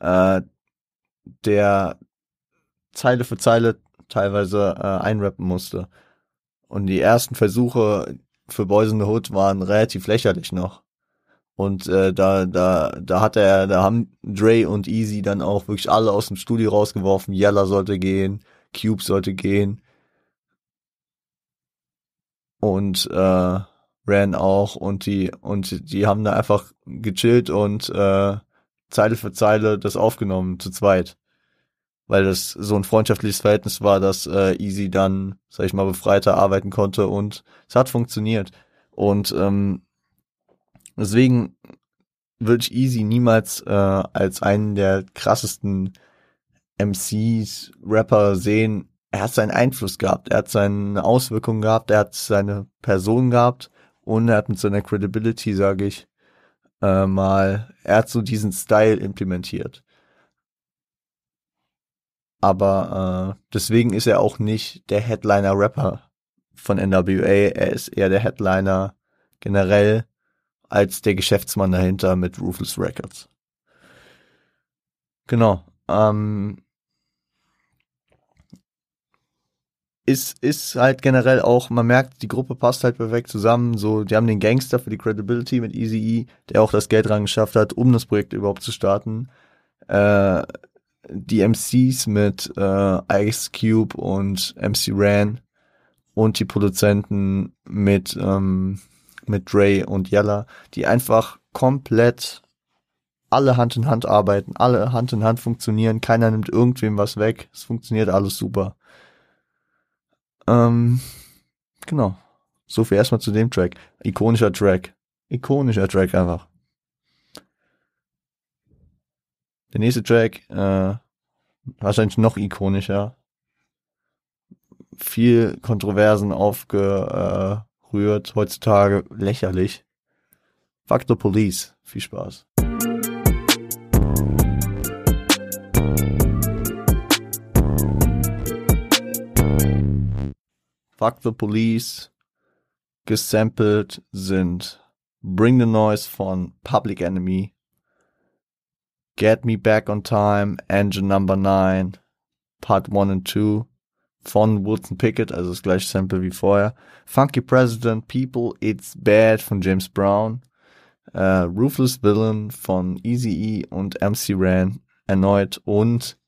äh, der Zeile für Zeile teilweise äh, einrappen musste. Und die ersten Versuche für Boys in the Hood waren relativ lächerlich noch. Und äh, da, da, da hat er, da haben Dre und Easy dann auch wirklich alle aus dem Studio rausgeworfen. Yella sollte gehen, Cube sollte gehen. Und äh, Ran auch und die und die haben da einfach gechillt und äh, Zeile für Zeile das aufgenommen zu zweit, weil das so ein freundschaftliches Verhältnis war, dass äh, Easy dann, sag ich mal, befreiter arbeiten konnte und es hat funktioniert und ähm, deswegen würde ich Easy niemals äh, als einen der krassesten MCs, Rapper sehen. Er hat seinen Einfluss gehabt, er hat seine Auswirkungen gehabt, er hat seine Person gehabt und er hat mit seiner Credibility, sage ich, äh, mal, er hat so diesen Style implementiert. Aber äh, deswegen ist er auch nicht der Headliner-Rapper von NWA. Er ist eher der Headliner generell als der Geschäftsmann dahinter mit Ruthless Records. Genau. Ähm, ist, ist halt generell auch, man merkt, die Gruppe passt halt perfekt zusammen. So, die haben den Gangster für die Credibility mit Easy E, der auch das Geld rangeschafft hat, um das Projekt überhaupt zu starten. Äh, die MCs mit äh, Ice Cube und MC Ran und die Produzenten mit ähm, mit Dre und Yella, die einfach komplett alle Hand in Hand arbeiten, alle Hand in Hand funktionieren, keiner nimmt irgendwem was weg, es funktioniert alles super. Ähm, genau. So viel erstmal zu dem Track. Ikonischer Track. Ikonischer Track einfach. Der nächste Track, äh, wahrscheinlich noch ikonischer. Viel Kontroversen aufgerührt, heutzutage lächerlich. Fuck the Police. Viel Spaß. Fuck the Police gesampelt sind Bring the Noise von Public Enemy, Get Me Back on Time, Engine Number 9, Part 1 and 2 von Wilson Pickett, also das gleiche Sample wie vorher. Funky President, People, It's Bad von James Brown, uh, Ruthless Villain von Easy E und MC Ran erneut und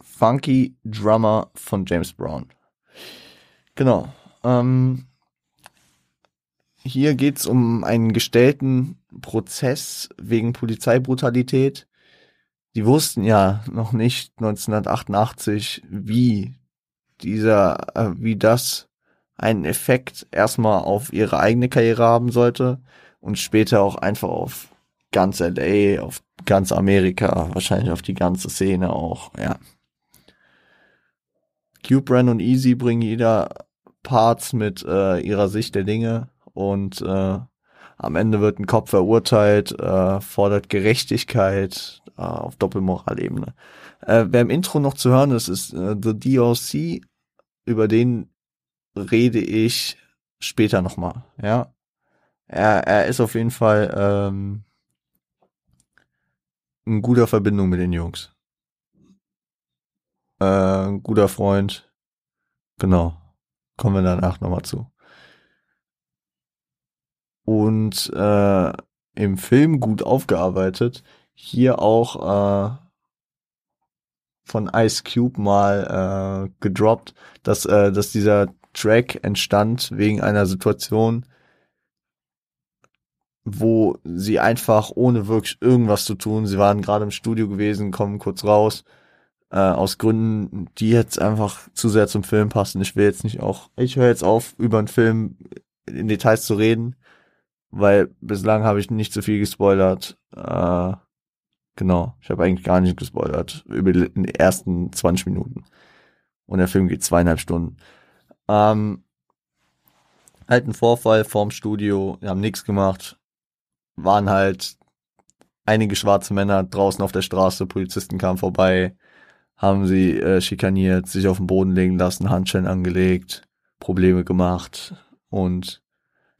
Funky Drummer von James Brown. Genau. Ähm, hier geht's um einen gestellten Prozess wegen Polizeibrutalität. Die wussten ja noch nicht 1988, wie dieser, äh, wie das einen Effekt erstmal auf ihre eigene Karriere haben sollte und später auch einfach auf ganz LA, auf ganz Amerika, wahrscheinlich auf die ganze Szene auch, ja. Cube Ren und Easy bringen jeder Parts mit äh, ihrer Sicht der Dinge und äh, am Ende wird ein Kopf verurteilt, äh, fordert Gerechtigkeit äh, auf Doppelmoralebene. Äh, wer im Intro noch zu hören ist, ist äh, The DOC, über den rede ich später nochmal, ja. Er, er ist auf jeden Fall ähm, ein guter Verbindung mit den Jungs. Äh, ein guter Freund. Genau. Kommen wir danach nochmal zu. Und äh, im Film gut aufgearbeitet. Hier auch äh, von Ice Cube mal äh, gedroppt, dass, äh, dass dieser Track entstand wegen einer Situation, wo sie einfach ohne wirklich irgendwas zu tun, sie waren gerade im Studio gewesen, kommen kurz raus, äh, aus Gründen, die jetzt einfach zu sehr zum Film passen. Ich will jetzt nicht auch, ich höre jetzt auf, über einen Film in Details zu reden, weil bislang habe ich nicht so viel gespoilert. Äh, genau, ich habe eigentlich gar nicht gespoilert über die ersten 20 Minuten. Und der Film geht zweieinhalb Stunden. Ähm, halt ein Vorfall vorm Studio, wir haben nichts gemacht, waren halt einige schwarze Männer draußen auf der Straße, Polizisten kamen vorbei, haben sie äh, schikaniert, sich auf den Boden legen lassen, Handschellen angelegt, Probleme gemacht und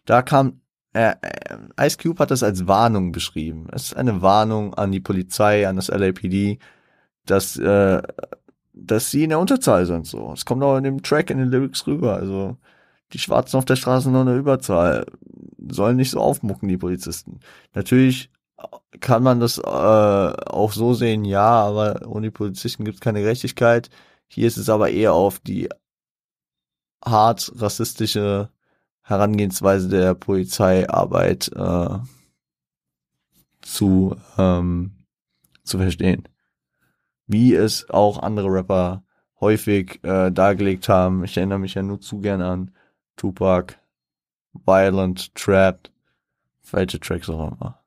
da kam äh, äh, Ice Cube hat das als Warnung beschrieben. Es ist eine Warnung an die Polizei, an das LAPD, dass äh, dass sie in der Unterzahl sind. So, es kommt auch in dem Track in den Lyrics rüber. Also die Schwarzen auf der Straße noch eine Überzahl, sollen nicht so aufmucken die Polizisten. Natürlich kann man das äh, auch so sehen, ja, aber ohne Polizisten gibt es keine Gerechtigkeit. Hier ist es aber eher auf die hart rassistische Herangehensweise der Polizeiarbeit äh, zu, ähm, zu verstehen. Wie es auch andere Rapper häufig äh, dargelegt haben. Ich erinnere mich ja nur zu gern an Tupac, Violent, Trapped, welche Tracks auch immer.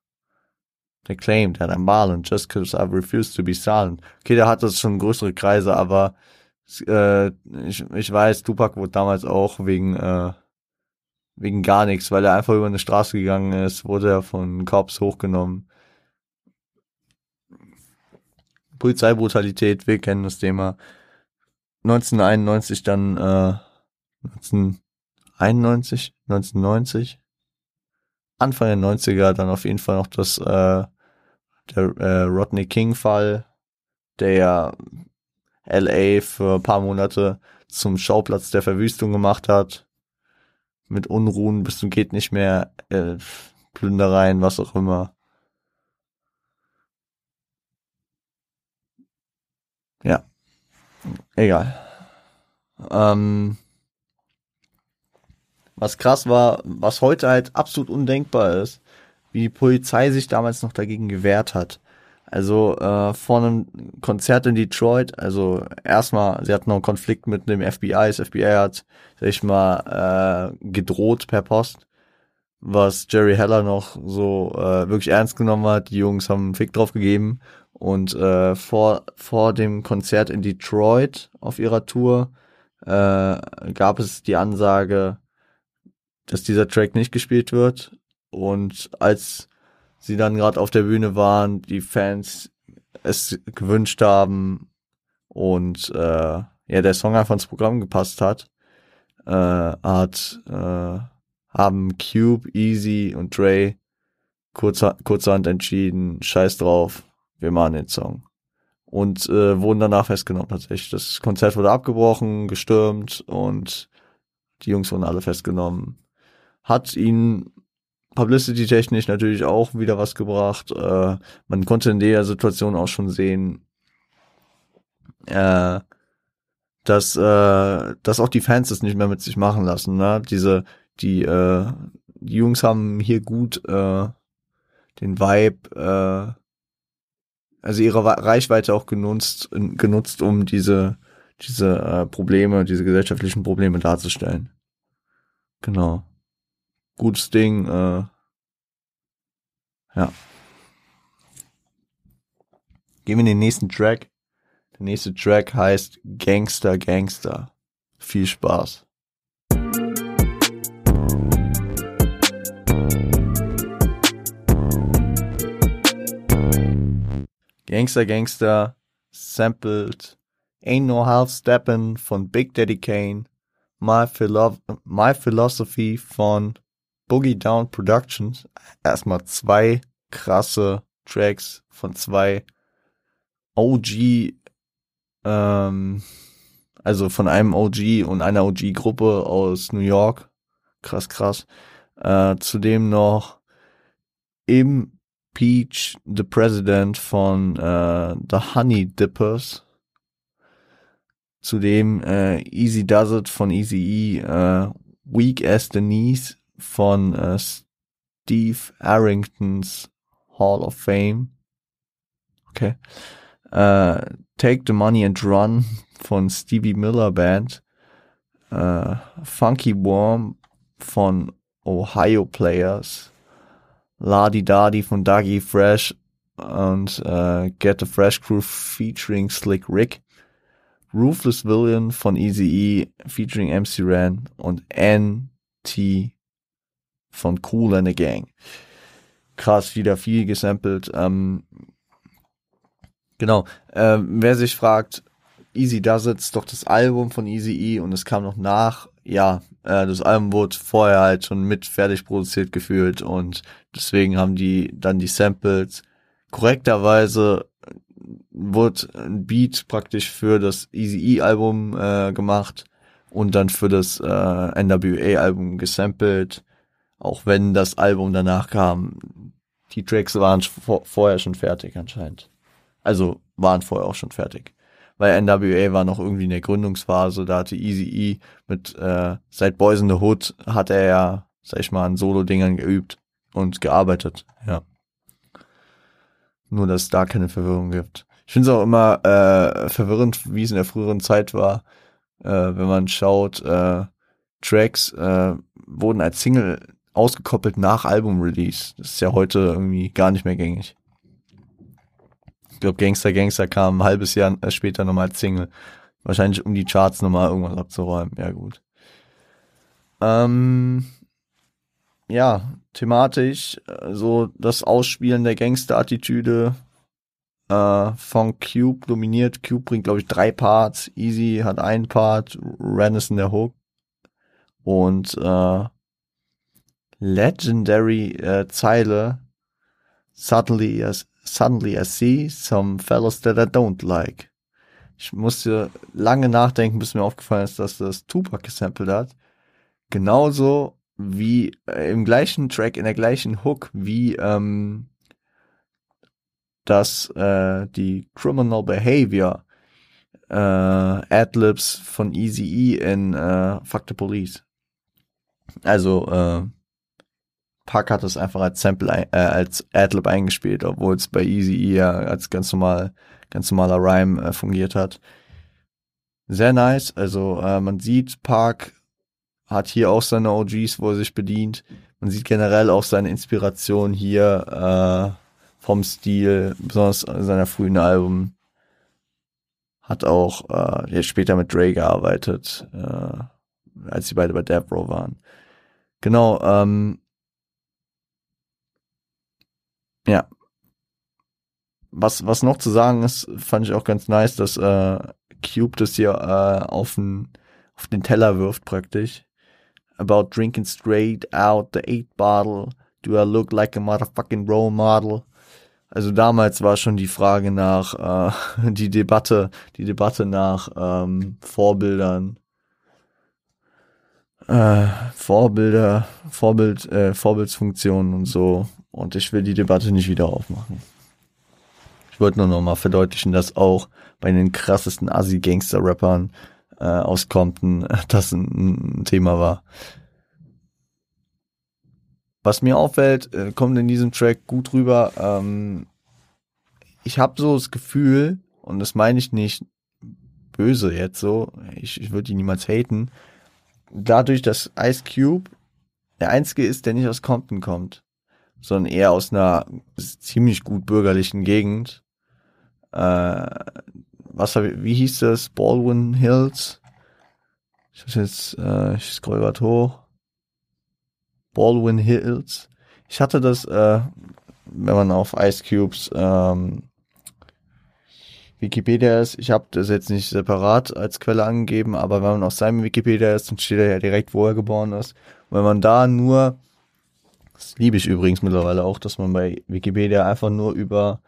They claimed that I'm violent just because I refuse to be silent. Okay, der hat das schon größere Kreise, aber äh, ich, ich weiß, Tupac wurde damals auch wegen äh, wegen gar nichts, weil er einfach über eine Straße gegangen ist, wurde er von Cops hochgenommen. Polizeibrutalität, wir kennen das Thema. 1991 dann äh, 1991, 1990, Anfang der 90er dann auf jeden Fall noch das äh, der äh, Rodney King Fall, der ja LA für ein paar Monate zum Schauplatz der Verwüstung gemacht hat. Mit Unruhen bis zum geht nicht mehr, äh, Plündereien, was auch immer. Ja. Egal. Ähm, was krass war, was heute halt absolut undenkbar ist, wie die Polizei sich damals noch dagegen gewehrt hat. Also äh, vor einem Konzert in Detroit, also erstmal, sie hatten noch einen Konflikt mit dem FBI, das FBI hat, sag ich mal, äh, gedroht per Post, was Jerry Heller noch so äh, wirklich ernst genommen hat. Die Jungs haben einen Fick drauf gegeben und äh, vor, vor dem Konzert in Detroit auf ihrer Tour äh, gab es die Ansage, dass dieser Track nicht gespielt wird. Und als sie dann gerade auf der Bühne waren, die Fans es gewünscht haben und äh, ja der Song einfach ins Programm gepasst hat, äh, hat äh, haben Cube, Easy und Dre kurzer, kurzerhand entschieden, scheiß drauf, wir machen den Song. Und äh, wurden danach festgenommen tatsächlich. Das Konzert wurde abgebrochen, gestürmt und die Jungs wurden alle festgenommen. Hat ihn publicity-technisch natürlich auch wieder was gebracht. Äh, man konnte in der Situation auch schon sehen, äh, dass, äh, dass auch die Fans das nicht mehr mit sich machen lassen. Ne? Diese, die, äh, die Jungs haben hier gut äh, den Vibe, äh, also ihre Reichweite auch genutzt, genutzt, um diese, diese äh, Probleme, diese gesellschaftlichen Probleme darzustellen. Genau gutes Ding. Äh, ja. Gehen wir in den nächsten Track. Der nächste Track heißt Gangster Gangster. Viel Spaß. Gangster Gangster sampled Ain't No Half Steppin' von Big Daddy Kane, My, Philo My Philosophy von Boogie Down Productions erstmal zwei krasse Tracks von zwei OG, ähm, also von einem OG und einer OG-Gruppe aus New York. Krass, krass. Äh, zudem noch Impeach the President von äh, The Honey Dippers. Zudem äh, Easy Does It von Easy E, äh, Weak as the Knees von äh, Steve Arringtons Hall of Fame. Okay. Äh, Take the Money and Run von Stevie Miller Band. Äh, Funky Worm von Ohio Players. Ladi Dadi von Dougie Fresh und äh, Get the Fresh Crew featuring Slick Rick. Ruthless Villain von Easy E featuring MC Ran und N.T von Cool and the Gang. Krass, wieder viel gesampelt. Ähm, genau. Äh, wer sich fragt, Easy Does It ist doch das Album von Easy E und es kam noch nach. Ja, äh, das Album wurde vorher halt schon mit fertig produziert gefühlt und deswegen haben die dann die Samples korrekterweise wurde ein Beat praktisch für das Easy E Album äh, gemacht und dann für das äh, NWA Album gesampelt. Auch wenn das Album danach kam, die Tracks waren vor, vorher schon fertig anscheinend. Also waren vorher auch schon fertig. Weil NWA war noch irgendwie in der Gründungsphase, da hatte Easy E mit äh, seit Boys in the Hood hat er ja, sag ich mal, an Solo-Dingern geübt und gearbeitet, ja. Nur, dass es da keine Verwirrung gibt. Ich finde es auch immer äh, verwirrend, wie es in der früheren Zeit war, äh, wenn man schaut, äh, Tracks äh, wurden als Single ausgekoppelt nach Album-Release. Das ist ja heute irgendwie gar nicht mehr gängig. Ich glaube, Gangster Gangster kam ein halbes Jahr äh, später nochmal als Single. Wahrscheinlich um die Charts nochmal irgendwas abzuräumen. Ja, gut. Ähm, ja, thematisch, äh, so das Ausspielen der Gangster-Attitüde äh, von Cube dominiert. Cube bringt, glaube ich, drei Parts. Easy hat einen Part, Ren ist in der Hook. Und äh, legendary äh, Zeile Suddenly, I, suddenly I see some fellows that I don't like. Ich musste lange nachdenken, bis mir aufgefallen ist, dass das Tupac gesampelt hat. Genauso wie äh, im gleichen Track, in der gleichen Hook, wie ähm, dass äh, die Criminal Behavior äh, Adlibs von Easy E in äh, Fuck the Police. Also äh, Pack hat es einfach als Sample äh, als Adlib eingespielt, obwohl es bei Easy E ja als ganz normal ganz normaler Rhyme äh, fungiert hat. Sehr nice. Also äh, man sieht Park hat hier auch seine OGs, wo er sich bedient. Man sieht generell auch seine Inspiration hier äh, vom Stil, besonders seiner frühen Alben. Hat auch äh, jetzt später mit Dre gearbeitet, äh, als sie beide bei Death waren. Genau, ähm, ja. Was, was noch zu sagen ist, fand ich auch ganz nice, dass äh, Cube das hier äh, auf, den, auf den Teller wirft praktisch about drinking straight out the eight bottle. Do I look like a motherfucking role model? Also damals war schon die Frage nach äh, die Debatte, die Debatte nach ähm, Vorbildern, äh, Vorbilder, Vorbild, äh, Vorbildsfunktionen und so. Und ich will die Debatte nicht wieder aufmachen. Ich wollte nur noch mal verdeutlichen, dass auch bei den krassesten Assi-Gangster-Rappern äh, aus Compton das ein, ein Thema war. Was mir auffällt, äh, kommt in diesem Track gut rüber. Ähm, ich habe so das Gefühl, und das meine ich nicht böse jetzt so, ich, ich würde ihn niemals haten, dadurch, dass Ice Cube der einzige ist, der nicht aus Compton kommt, sondern eher aus einer ziemlich gut bürgerlichen Gegend. Äh, was wie hieß das? Baldwin Hills? Ich muss jetzt, äh, ich scroll grad hoch. Baldwin Hills. Ich hatte das, äh, wenn man auf Ice Cubes ähm, Wikipedia ist, ich habe das jetzt nicht separat als Quelle angegeben, aber wenn man auf seinem Wikipedia ist, dann steht er ja direkt, wo er geboren ist. Und wenn man da nur, das liebe ich übrigens mittlerweile auch, dass man bei Wikipedia einfach nur über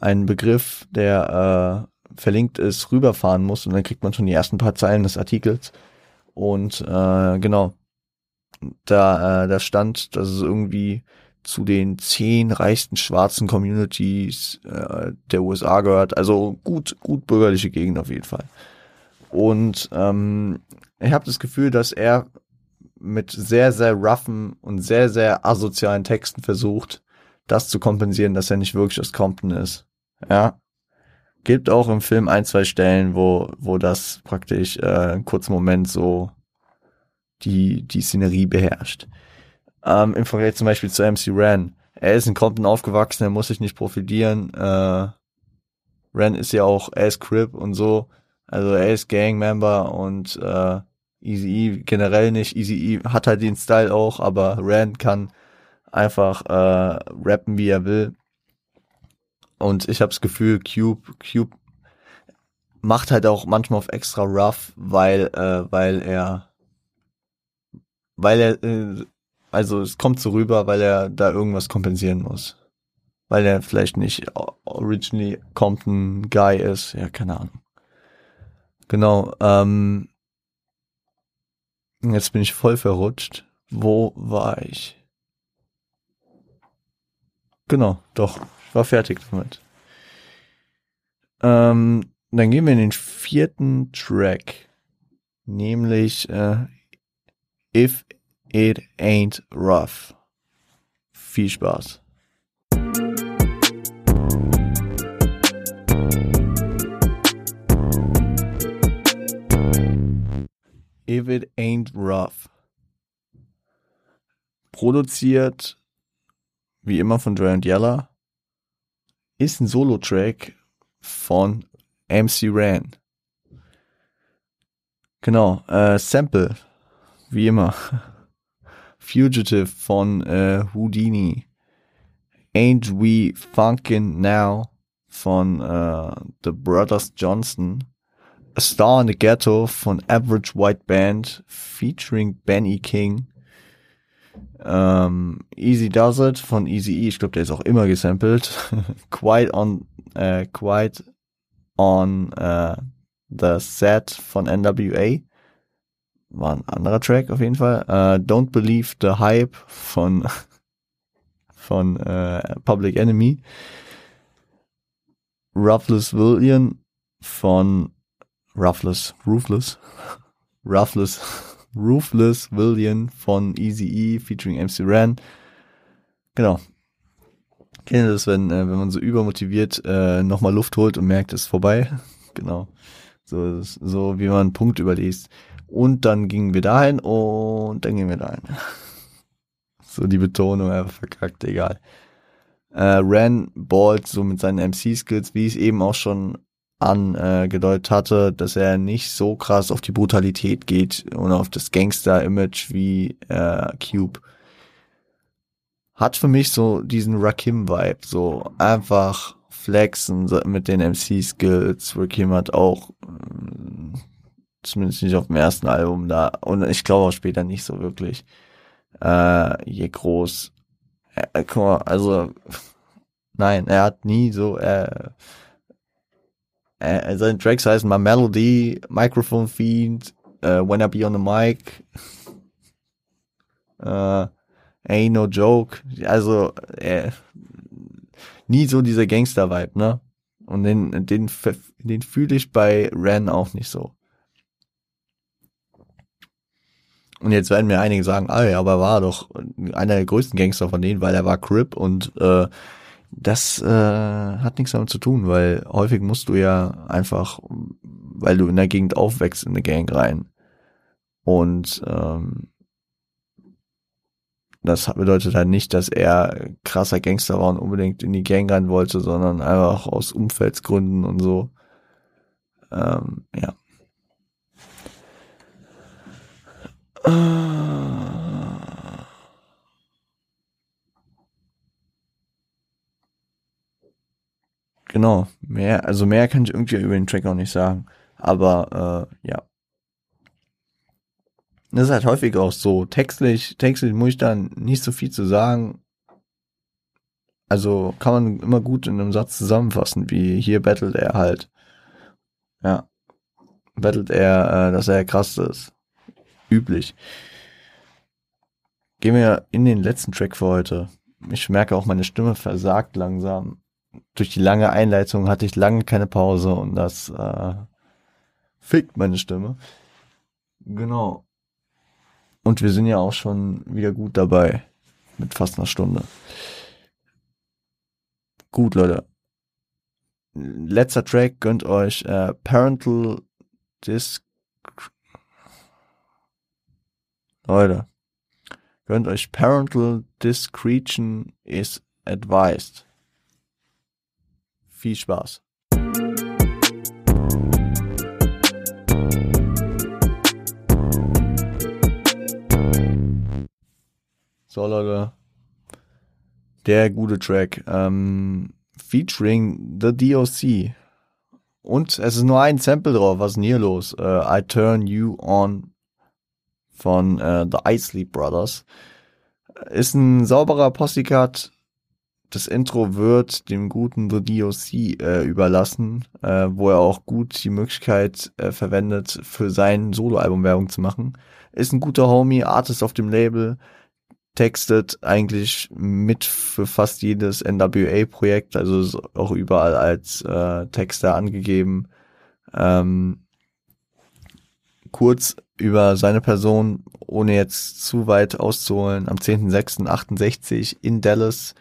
einen Begriff, der äh, verlinkt ist, rüberfahren muss und dann kriegt man schon die ersten paar Zeilen des Artikels. Und äh, genau, da, äh, da stand, dass es irgendwie zu den zehn reichsten schwarzen Communities äh, der USA gehört. Also gut, gut bürgerliche Gegend auf jeden Fall. Und ähm, ich habe das Gefühl, dass er mit sehr, sehr roughen und sehr, sehr asozialen Texten versucht, das zu kompensieren, dass er nicht wirklich aus Compton ist. Ja. Gibt auch im Film ein, zwei Stellen, wo, wo das praktisch äh, einen kurzen Moment so die, die Szenerie beherrscht. Ähm, Im Vergleich zum Beispiel zu MC Ren. Er ist in Compton aufgewachsen, er muss sich nicht profitieren. Äh, Ren ist ja auch, er ist Crip und so. Also er ist Gangmember und äh, Easy E generell nicht. Easy E hat halt den Style auch, aber Ren kann einfach äh, rappen, wie er will. Und ich habe das Gefühl, Cube, Cube macht halt auch manchmal auf extra rough, weil, äh, weil er, weil er, äh, also es kommt so rüber, weil er da irgendwas kompensieren muss. weil er vielleicht nicht originally Compton Guy ist. Ja, keine Ahnung. Genau. Ähm, jetzt bin ich voll verrutscht. Wo war ich? Genau, doch. Ich war fertig damit. Ähm, dann gehen wir in den vierten Track. Nämlich äh, If It Ain't Rough. Viel Spaß. If It Ain't Rough. Produziert, wie immer von Giant Yella, ist ein Solo-Track von MC Ran. Genau, äh, Sample, wie immer. Fugitive von äh, Houdini. Ain't We Funkin' Now von äh, The Brothers Johnson. A Star in the Ghetto von Average White Band featuring Benny King. Ähm, Easy Does It von Easy E, ich glaube, der ist auch immer gesampelt. quite on, äh, quite on äh, the Set von NWA. War ein anderer Track auf jeden Fall. Äh, Don't Believe the Hype von von äh, Public Enemy. Roughless William von Roughless, Roofless, Roughless, Roofless William von Easy E featuring MC Ran. Genau. Kennt ihr das, wenn, äh, wenn man so übermotiviert äh, nochmal Luft holt und merkt, es ist vorbei? genau. So, so wie man einen Punkt überliest. Und dann gingen wir dahin und dann gingen wir dahin. so die Betonung einfach verkackt, egal. Äh, Ran ballt so mit seinen MC-Skills, wie ich es eben auch schon angedeutet hatte, dass er nicht so krass auf die Brutalität geht und auf das Gangster-Image wie äh, Cube. Hat für mich so diesen Rakim-Vibe, so einfach flexen mit den MC-Skills. Rakim hat auch, äh, zumindest nicht auf dem ersten Album da, und ich glaube auch später nicht so wirklich, äh, je groß. Äh, guck mal, also, nein, er hat nie so, äh, äh, seine Tracks heißen mal Melody, Microphone Fiend, uh, When I Be on the Mic, uh, Ain't No Joke. Also äh, nie so dieser Gangster-Vibe, ne? Und den, den, den fühle ich bei Ren auch nicht so. Und jetzt werden mir einige sagen, ah ja, aber er war doch einer der größten Gangster von denen, weil er war Crip und äh, das äh, hat nichts damit zu tun, weil häufig musst du ja einfach, weil du in der Gegend aufwächst, in eine Gang rein. Und ähm, das bedeutet halt nicht, dass er krasser Gangster war und unbedingt in die Gang rein wollte, sondern einfach aus Umfeldsgründen und so. Ähm, ja. Genau, mehr, also mehr kann ich irgendwie über den Track auch nicht sagen. Aber äh, ja. Das ist halt häufig auch so. Textlich, textlich muss ich da nicht so viel zu sagen. Also kann man immer gut in einem Satz zusammenfassen, wie hier battelt er halt. Ja. Battelt er, äh, dass er krass ist. Üblich. Gehen wir in den letzten Track für heute. Ich merke auch, meine Stimme versagt langsam durch die lange Einleitung hatte ich lange keine Pause und das äh, fickt meine Stimme. Genau. Und wir sind ja auch schon wieder gut dabei. Mit fast einer Stunde. Gut, Leute. Letzter Track gönnt euch äh, Parental Disc. Leute. Gönnt euch Parental Discretion is advised. Viel Spaß. So, Leute. Der gute Track. Ähm, featuring The DOC. Und es ist nur ein Sample drauf. Was ist denn hier los? Äh, I Turn You On von äh, The Isley Brothers. Ist ein sauberer Posse-Cut das Intro wird dem guten The DOC äh, überlassen, äh, wo er auch gut die Möglichkeit äh, verwendet, für sein Soloalbum Werbung zu machen. Ist ein guter Homie, Artist auf dem Label, textet eigentlich mit für fast jedes NWA-Projekt, also auch überall als äh, Texter angegeben. Ähm, kurz über seine Person, ohne jetzt zu weit auszuholen, am 10.06.68 in Dallas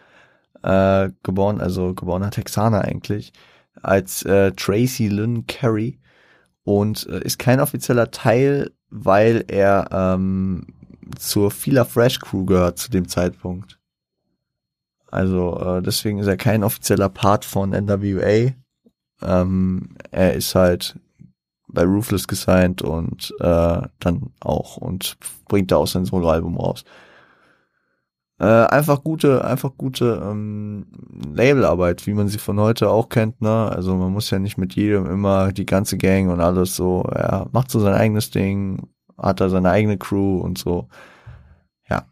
äh, geboren, also geborener Texaner eigentlich, als äh, Tracy Lynn Carey und äh, ist kein offizieller Teil, weil er ähm, zur Fila Fresh Crew gehört zu dem Zeitpunkt. Also äh, deswegen ist er kein offizieller Part von NWA. Ähm, er ist halt bei Ruthless gesigned und äh, dann auch und bringt da auch sein Soloalbum raus. Äh, einfach gute, einfach gute ähm, Labelarbeit, wie man sie von heute auch kennt, ne? Also man muss ja nicht mit jedem immer die ganze Gang und alles so, er macht so sein eigenes Ding, hat da seine eigene Crew und so. Ja.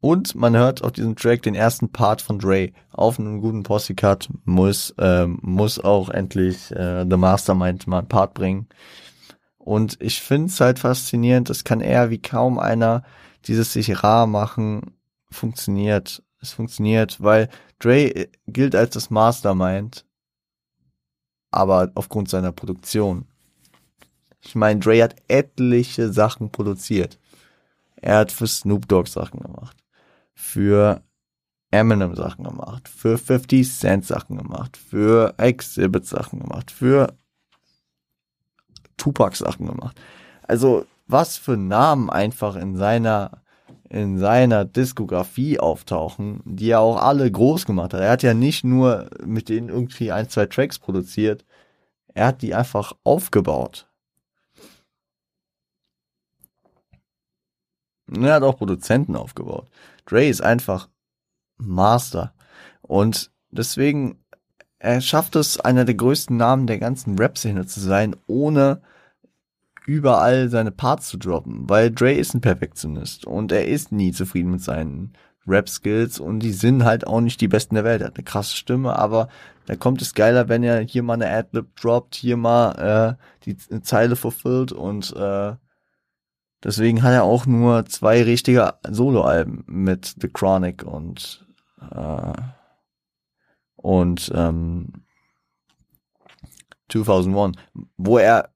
Und man hört auf diesem Track den ersten Part von Dre auf einem guten Posse-Cut. Muss, ähm, muss auch endlich äh, The Mastermind mal einen Part bringen. Und ich finde es halt faszinierend, das kann er wie kaum einer dieses sich rar machen funktioniert. Es funktioniert, weil Dre gilt als das Mastermind, aber aufgrund seiner Produktion. Ich meine, Dre hat etliche Sachen produziert. Er hat für Snoop Dogg Sachen gemacht, für Eminem Sachen gemacht, für 50 Cent Sachen gemacht, für Exhibit Sachen gemacht, für Tupac Sachen gemacht. Also was für Namen einfach in seiner in seiner Diskografie auftauchen, die er auch alle groß gemacht hat. Er hat ja nicht nur mit denen irgendwie ein, zwei Tracks produziert, er hat die einfach aufgebaut. Und er hat auch Produzenten aufgebaut. Dre ist einfach Master. Und deswegen, er schafft es, einer der größten Namen der ganzen Rap-Szene zu sein, ohne überall seine Parts zu droppen, weil Dre ist ein Perfektionist und er ist nie zufrieden mit seinen Rap-Skills und die sind halt auch nicht die besten der Welt. Er hat eine krasse Stimme, aber da kommt es geiler, wenn er hier mal eine Adlib droppt, hier mal äh, die Zeile fulfillt und äh, deswegen hat er auch nur zwei richtige Soloalben mit The Chronic und äh, und ähm, 2001, wo er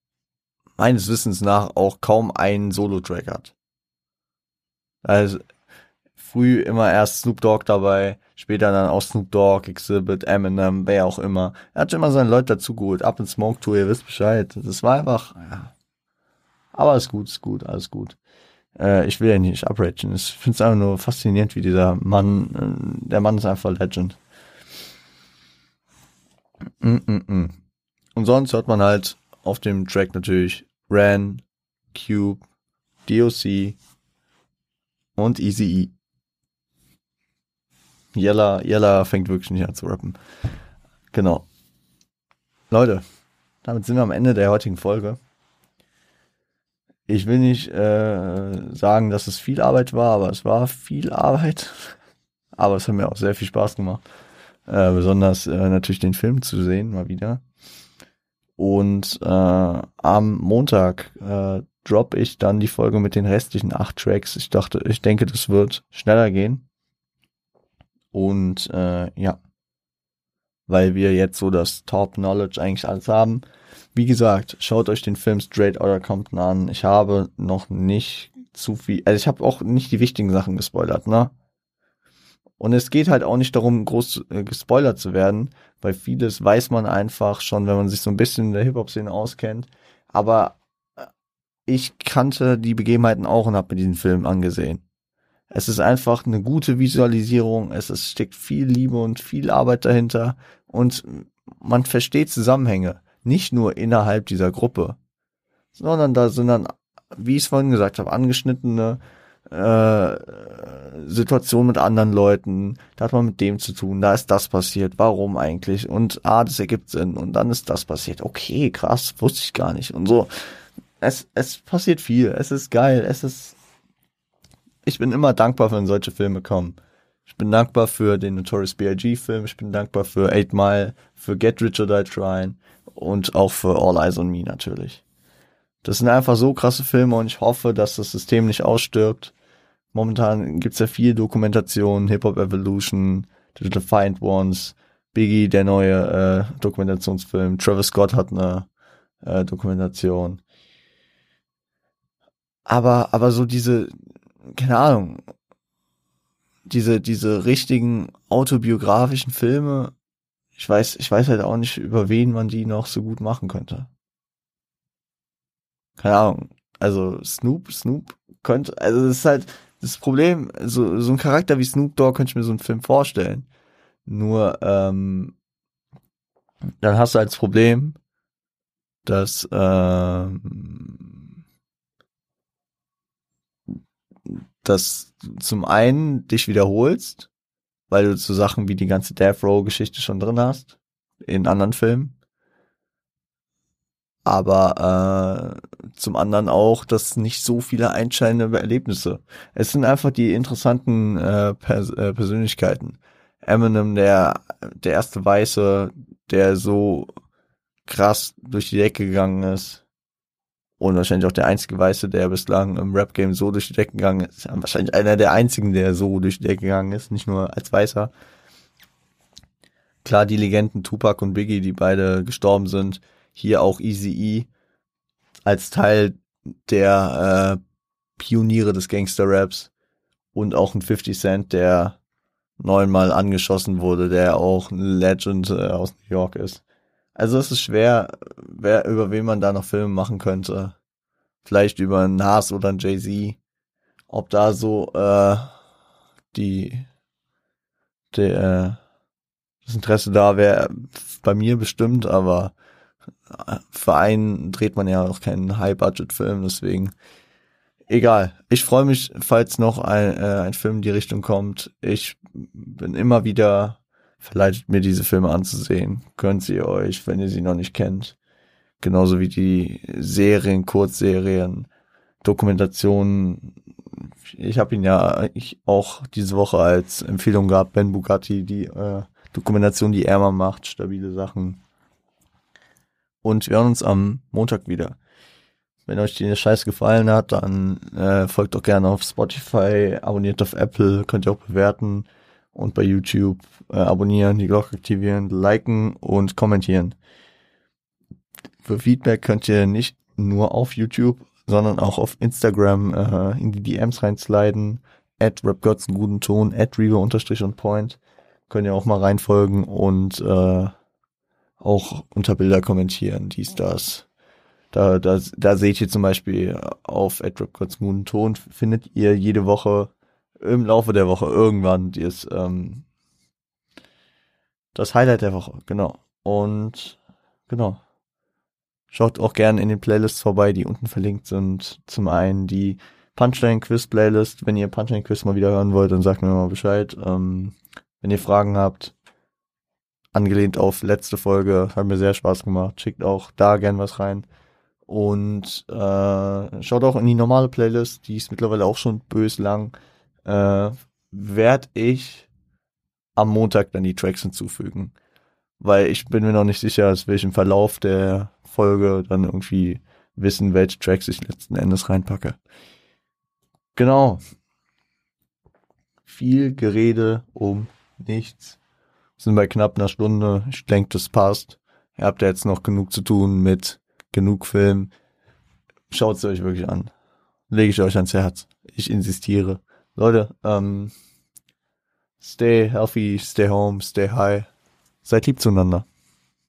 meines Wissens nach auch kaum einen Solo-Track hat. Also früh immer erst Snoop Dogg dabei, später dann auch Snoop Dogg, Exhibit, Eminem, wer auch immer. Er hat immer seine Leute dazu geholt. Up in Smoke Tour, ihr wisst Bescheid. Das war einfach, ja. Aber ist gut, ist gut, alles gut. Äh, ich will ja nicht abragen. Ich finde es einfach nur faszinierend, wie dieser Mann, äh, der Mann ist einfach Legend. Mm -mm -mm. Und sonst hört man halt auf dem Track natürlich Ran, Cube, DOC und Easy E. Yella, Yella fängt wirklich nicht an zu rappen. Genau. Leute, damit sind wir am Ende der heutigen Folge. Ich will nicht äh, sagen, dass es viel Arbeit war, aber es war viel Arbeit. Aber es hat mir auch sehr viel Spaß gemacht. Äh, besonders äh, natürlich den Film zu sehen, mal wieder. Und äh, am Montag äh, drop ich dann die Folge mit den restlichen acht Tracks. Ich dachte, ich denke, das wird schneller gehen. Und äh, ja, weil wir jetzt so das Top Knowledge eigentlich alles haben. Wie gesagt, schaut euch den Film Straight Outta Compton an. Ich habe noch nicht zu viel, also ich habe auch nicht die wichtigen Sachen gespoilert, ne? Und es geht halt auch nicht darum, groß äh, gespoilert zu werden, weil vieles weiß man einfach schon, wenn man sich so ein bisschen in der Hip-Hop-Szene auskennt. Aber äh, ich kannte die Begebenheiten auch und habe mir diesen Film angesehen. Es ist einfach eine gute Visualisierung, es ist, steckt viel Liebe und viel Arbeit dahinter und man versteht Zusammenhänge, nicht nur innerhalb dieser Gruppe, sondern da sind dann, wie ich es vorhin gesagt habe, angeschnittene äh, Situation mit anderen Leuten, da hat man mit dem zu tun, da ist das passiert, warum eigentlich? Und ah, das ergibt Sinn und dann ist das passiert. Okay, krass, wusste ich gar nicht. Und so. Es, es passiert viel, es ist geil, es ist. Ich bin immer dankbar, wenn solche Filme kommen. Ich bin dankbar für den Notorious B.I.G. Film. Ich bin dankbar für Eight Mile, für Get Rich or Die Trying und auch für All Eyes on Me natürlich. Das sind einfach so krasse Filme und ich hoffe, dass das System nicht ausstirbt. Momentan gibt's ja viel Dokumentation, Hip-Hop Evolution, The Defiant Ones, Biggie, der neue äh, Dokumentationsfilm, Travis Scott hat eine äh, Dokumentation. Aber, aber so diese, keine Ahnung, diese, diese richtigen autobiografischen Filme, ich weiß, ich weiß halt auch nicht, über wen man die noch so gut machen könnte. Keine Ahnung. Also Snoop, Snoop könnte, also das ist halt das Problem, so, so ein Charakter wie Snoop Dogg könnte ich mir so einen Film vorstellen. Nur, ähm, dann hast du halt das Problem, dass ähm, dass zum einen dich wiederholst, weil du so Sachen wie die ganze Death Row Geschichte schon drin hast in anderen Filmen. Aber äh, zum anderen auch, dass nicht so viele einscheinende Erlebnisse. Es sind einfach die interessanten äh, Pers äh, Persönlichkeiten. Eminem, der der erste Weiße, der so krass durch die Decke gegangen ist. Und wahrscheinlich auch der einzige Weiße, der bislang im Rap-Game so durch die Decke gegangen ist. Wahrscheinlich einer der einzigen, der so durch die Decke gegangen ist, nicht nur als Weißer. Klar, die Legenden Tupac und Biggie, die beide gestorben sind. Hier auch Easy E als Teil der äh, Pioniere des Gangster-Raps. Und auch ein 50 Cent, der neunmal angeschossen wurde, der auch ein Legend äh, aus New York ist. Also es ist schwer, wer, über wen man da noch Filme machen könnte. Vielleicht über einen Nas oder einen Jay-Z. Ob da so äh, die der äh, das Interesse da wäre, bei mir bestimmt, aber einen dreht man ja auch keinen High-Budget-Film, deswegen egal. Ich freue mich, falls noch ein, äh, ein Film in die Richtung kommt. Ich bin immer wieder verleitet mir diese Filme anzusehen. Könnt ihr euch, wenn ihr sie noch nicht kennt. Genauso wie die Serien, Kurzserien, Dokumentationen. Ich habe ihn ja ich auch diese Woche als Empfehlung gehabt, Ben Bugatti, die äh, Dokumentation, die er mal macht, stabile Sachen. Und wir hören uns am Montag wieder. Wenn euch die Scheiß gefallen hat, dann äh, folgt doch gerne auf Spotify, abonniert auf Apple, könnt ihr auch bewerten und bei YouTube äh, abonnieren, die Glocke aktivieren, liken und kommentieren. Für Feedback könnt ihr nicht nur auf YouTube, sondern auch auf Instagram äh, in die DMs reinsliden. At rapgods einen guten Ton, at Reaver unterstrich und point. Könnt ihr auch mal reinfolgen und äh, auch unter Bilder kommentieren, dies, das. Da, da, da seht ihr zum Beispiel auf guten Ton, findet ihr jede Woche im Laufe der Woche irgendwann ist ähm, das Highlight der Woche, genau. Und genau. Schaut auch gerne in den Playlists vorbei, die unten verlinkt sind. Zum einen die Punchline Quiz Playlist. Wenn ihr Punchline Quiz mal wieder hören wollt, dann sagt mir mal Bescheid. Ähm, wenn ihr Fragen habt, angelehnt auf letzte Folge, hat mir sehr Spaß gemacht. Schickt auch da gern was rein. Und äh, schaut auch in die normale Playlist, die ist mittlerweile auch schon bös lang äh, werde ich am Montag dann die Tracks hinzufügen. Weil ich bin mir noch nicht sicher, aus welchem Verlauf der Folge dann irgendwie wissen, welche Tracks ich letzten Endes reinpacke. Genau. Viel Gerede um nichts. Sind bei knapp einer Stunde. Ich denke, das passt. Ihr habt ja jetzt noch genug zu tun mit genug Film. Schaut es euch wirklich an. Lege ich euch ans Herz. Ich insistiere. Leute, ähm, stay healthy, stay home, stay high. Seid lieb zueinander.